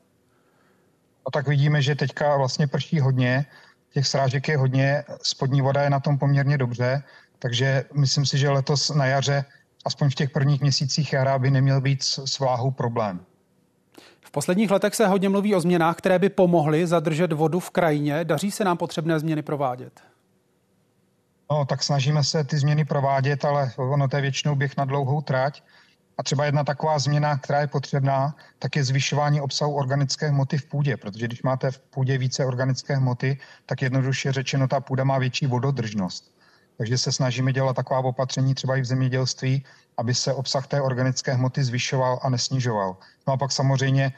No tak vidíme, že teďka vlastně prší hodně, těch srážek je hodně, spodní voda je na tom poměrně dobře, takže myslím si, že letos na jaře, aspoň v těch prvních měsících jara, by neměl být s vláhou problém. V posledních letech se hodně mluví o změnách, které by pomohly zadržet vodu v krajině. Daří se nám potřebné změny provádět? No, tak snažíme se ty změny provádět, ale ono to je většinou běh na dlouhou trať. A třeba jedna taková změna, která je potřebná, tak je zvyšování obsahu organické hmoty v půdě, protože když máte v půdě více organické hmoty, tak jednoduše řečeno ta půda má větší vododržnost. Takže se snažíme dělat taková opatření třeba i v zemědělství, aby se obsah té organické hmoty zvyšoval a nesnižoval. No a pak samozřejmě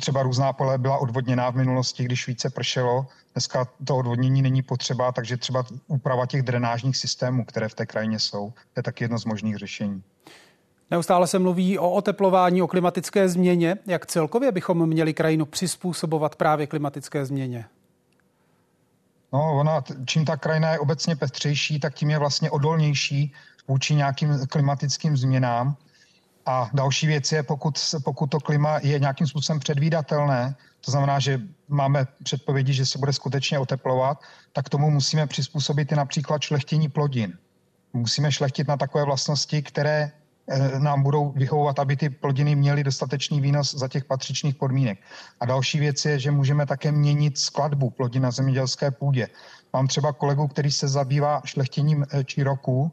třeba různá pole byla odvodněná v minulosti, když více pršelo. Dneska to odvodnění není potřeba, takže třeba úprava těch drenážních systémů, které v té krajině jsou, je taky jedno z možných řešení. Neustále se mluví o oteplování, o klimatické změně. Jak celkově bychom měli krajinu přizpůsobovat právě klimatické změně? No, ona, čím ta krajina je obecně pestřejší, tak tím je vlastně odolnější vůči nějakým klimatickým změnám. A další věc je, pokud, pokud to klima je nějakým způsobem předvídatelné, to znamená, že máme předpovědi, že se bude skutečně oteplovat, tak tomu musíme přizpůsobit i například šlechtění plodin. Musíme šlechtit na takové vlastnosti, které eh, nám budou vyhovovat, aby ty plodiny měly dostatečný výnos za těch patřičných podmínek. A další věc je, že můžeme také měnit skladbu plodin na zemědělské půdě. Mám třeba kolegu, který se zabývá šlechtěním eh, čiroků,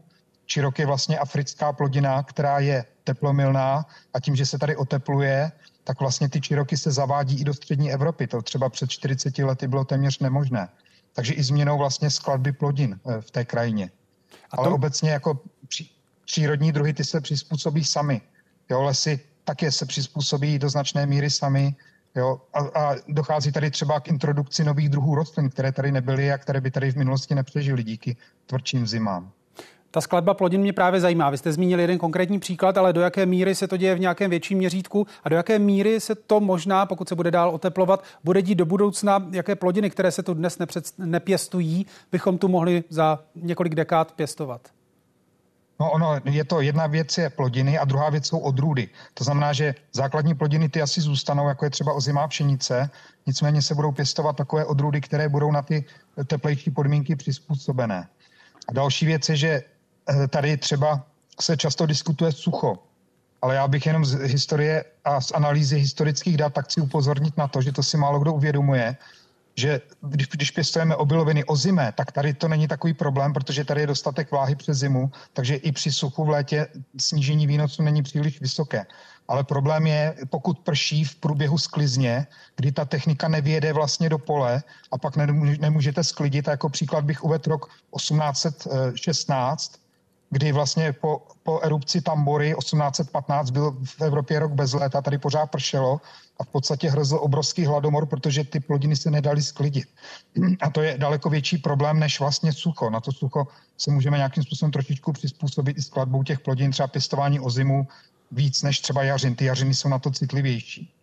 Čirok je vlastně africká plodina, která je teplomilná a tím, že se tady otepluje, tak vlastně ty čiroky se zavádí i do střední Evropy. To třeba před 40 lety bylo téměř nemožné. Takže i změnou vlastně skladby plodin eh, v té krajině. A to... Ale obecně jako pří, přírodní druhy ty se přizpůsobí sami. Jo, lesy také se přizpůsobí do značné míry sami. Jo, a, a dochází tady třeba k introdukci nových druhů rostlin, které tady nebyly a které by tady v minulosti nepřežily díky tvrdším zimám. Ta skladba plodin mě právě zajímá. Vy jste zmínil jeden konkrétní příklad, ale do jaké míry se to děje v nějakém větším měřítku a do jaké míry se to možná, pokud se bude dál oteplovat, bude dít do budoucna, jaké plodiny, které se tu dnes nepřed, nepěstují, bychom tu mohli za několik dekád pěstovat? No ono, je to jedna věc je plodiny a druhá věc jsou odrůdy. To znamená, že základní plodiny ty asi zůstanou, jako je třeba ozimá pšenice, nicméně se budou pěstovat takové odrůdy, které budou na ty teplejší podmínky přizpůsobené. A další věc je, že tady třeba se často diskutuje sucho, ale já bych jenom z historie a z analýzy historických dat tak chci upozornit na to, že to si málo kdo uvědomuje, že když, když pěstujeme obiloviny o zime, tak tady to není takový problém, protože tady je dostatek vláhy přes zimu, takže i při suchu v létě snížení výnosu není příliš vysoké. ale problém je, pokud prší v průběhu sklizně, kdy ta technika nevěde vlastně do pole a pak nemůžete sklidit. Jako příklad bych uvedl rok 1816, kdy vlastně po, po erupci Tambory 1815 byl v Evropě rok bez léta, tady pořád pršelo a v podstatě hrozil obrovský hladomor, protože ty plodiny se nedali sklidit. A to je daleko větší problém než vlastně sucho. Na to sucho se můžeme nějakým způsobem trošičku přizpůsobit i skladbou těch plodin, třeba pěstování ozimu víc než třeba jařin. Ty jařiny jsou na to citlivější.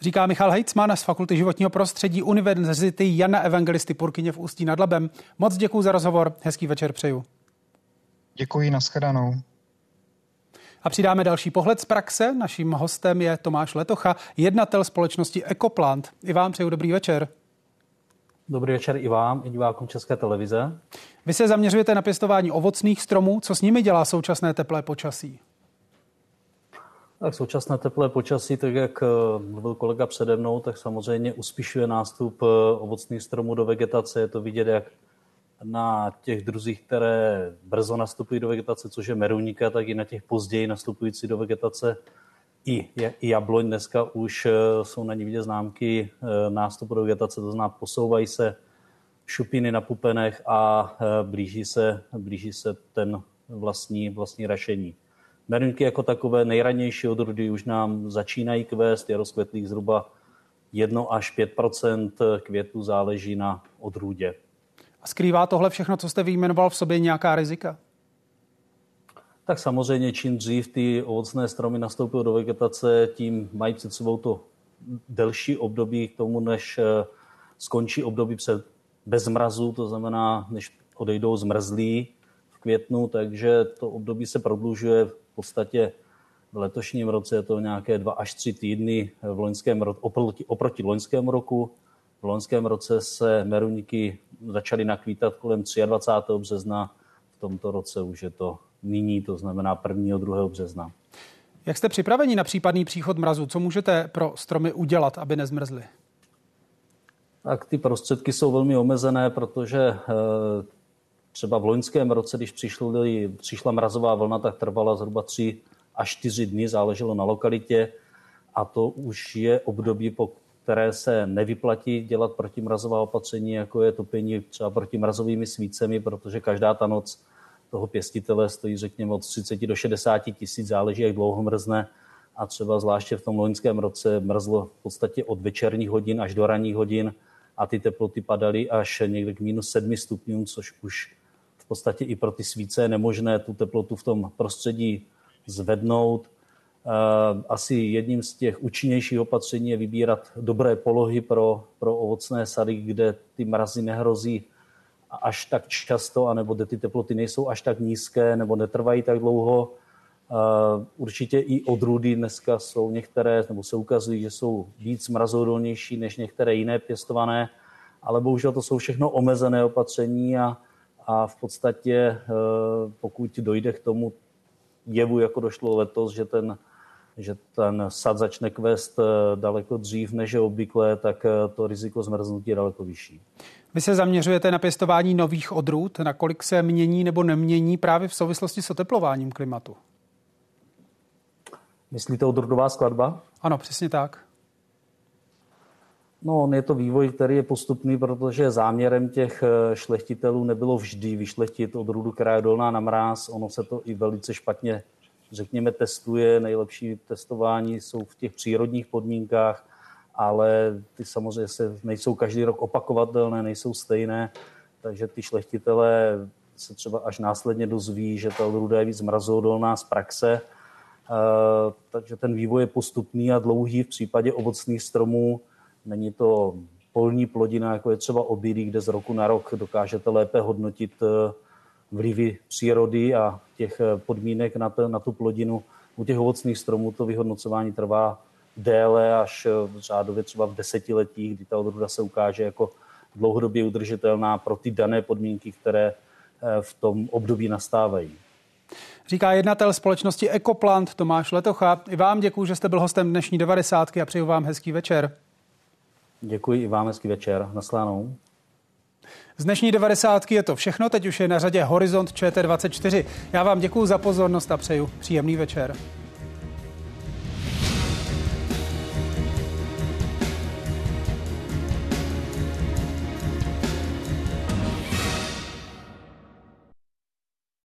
Říká Michal Hejcman z Fakulty životního prostředí Univerzity Jana Evangelisty Purkyně v Ústí nad Labem. Moc děkuji za rozhovor, hezký večer přeju. Děkuji, nashledanou. A přidáme další pohled z praxe. Naším hostem je Tomáš Letocha, jednatel společnosti Ecoplant. I vám přeju dobrý večer. Dobrý večer i vám, i divákům České televize. Vy se zaměřujete na pěstování ovocných stromů. Co s nimi dělá současné teplé počasí? Tak současné teplé počasí, tak jak eh, mluvil kolega přede mnou, tak samozřejmě uspíšuje nástup eh, ovocných stromů do vegetace. Je to vidět jak na těch druzích, které brzo nastupují do vegetace, což je meruníka, tak i na těch později nastupující do vegetace. I, i jabloň dneska už eh, jsou na ní vidět známky nástupu do vegetace, to znamená posouvají se šupiny na pupenech a blíží se, blíží se ten vlastní, vlastní rašení. Meruňky jako takové nejranější odrůdy už nám začínají kvést, je rozkvetlých zhruba 1 až 5% květů záleží na odrůdě. A skrývá tohle všechno, co jste vyjmenoval v sobě, nějaká rizika? Tak samozřejmě, čím dřív ty ovocné stromy nastoupily do vegetace, tím mají před sebou to delší období k tomu, než eh, skončí období před bez mrazu, to znamená, než odejdou zmrzlí v květnu, takže to období se prodlužuje podstatě v letošním roce je to nějaké dva až tři týdny v loňském ro- oproti, oproti loňskému roku. V loňském roce se meruníky začaly nakvítat kolem 23. března, v tomto roce už je to nyní, to znamená 1. 2. března. Jak jste připraveni na případný příchod mrazu? Co můžete pro stromy udělat, aby nezmrzly? Tak ty prostředky jsou velmi omezené, protože eh, Třeba v loňském roce, když přišlo, přišla mrazová vlna, tak trvala zhruba 3 až 4 dny, záleželo na lokalitě. A to už je období, po které se nevyplatí dělat protimrazová opatření, jako je topení třeba protimrazovými svícemi, protože každá ta noc toho pěstitele stojí, řekněme, od 30 do 60 tisíc, záleží, jak dlouho mrzne. A třeba zvláště v tom loňském roce mrzlo v podstatě od večerních hodin až do ranních hodin a ty teploty padaly až někde k minus 7 stupňům, což už podstatě i pro ty svíce je nemožné tu teplotu v tom prostředí zvednout. Eh, asi jedním z těch účinnějších opatření je vybírat dobré polohy pro, pro ovocné sady, kde ty mrazy nehrozí až tak často, anebo kde ty teploty nejsou až tak nízké, nebo netrvají tak dlouho. Eh, určitě i odrůdy dneska jsou některé, nebo se ukazují, že jsou víc mrazodolnější než některé jiné pěstované, ale bohužel to jsou všechno omezené opatření a a v podstatě eh, pokud dojde k tomu jevu, jako došlo letos, že ten, že ten sad začne kvést eh, daleko dřív než je obvykle, tak eh, to riziko zmrznutí je daleko vyšší. Vy se zaměřujete na pěstování nových odrůd, nakolik se mění nebo nemění právě v souvislosti s oteplováním klimatu? Myslíte odrůdová skladba? Ano, přesně tak. No, on je to vývoj, který je postupný, protože záměrem těch eh, šlechtitelů nebylo vždy vyšlechtit odrůdu, která je dolná na mráz. Ono se to i velice špatně, řekněme, testuje. Nejlepší testování jsou v těch přírodních podmínkách, ale ty samozřejmě se nejsou každý rok opakovatelné, nejsou stejné, takže ty šlechtitelé se třeba až následně dozví, že ta odrůda je víc mrazoodolná z praxe, Uh, takže ten vývoj je postupný a dlouhý v případě ovocných stromů Není to polní plodina, jako je třeba obilí, kde z roku na rok dokážete lépe hodnotit eh, vlivy přírody a těch eh, podmínek na, to, na tu plodinu. U těch ovocných stromů to vyhodnocování trvá déle až eh, řádově třeba v desetiletích, kdy ta odrůda se ukáže jako dlouhodobě udržitelná pro ty dané podmínky, které v tom období nastávají. Říká jednatel společnosti Ekoplant Tomáš Letocha. I vám děkuji, že jste byl hostem dnešní 90. a přeju vám hezký večer. Děkuji i vám, hezký večer. Naslánou. Z dnešní 90. je to všechno, teď už je na řadě Horizont ČT24. Já vám děkuji za pozornost a přeju příjemný večer.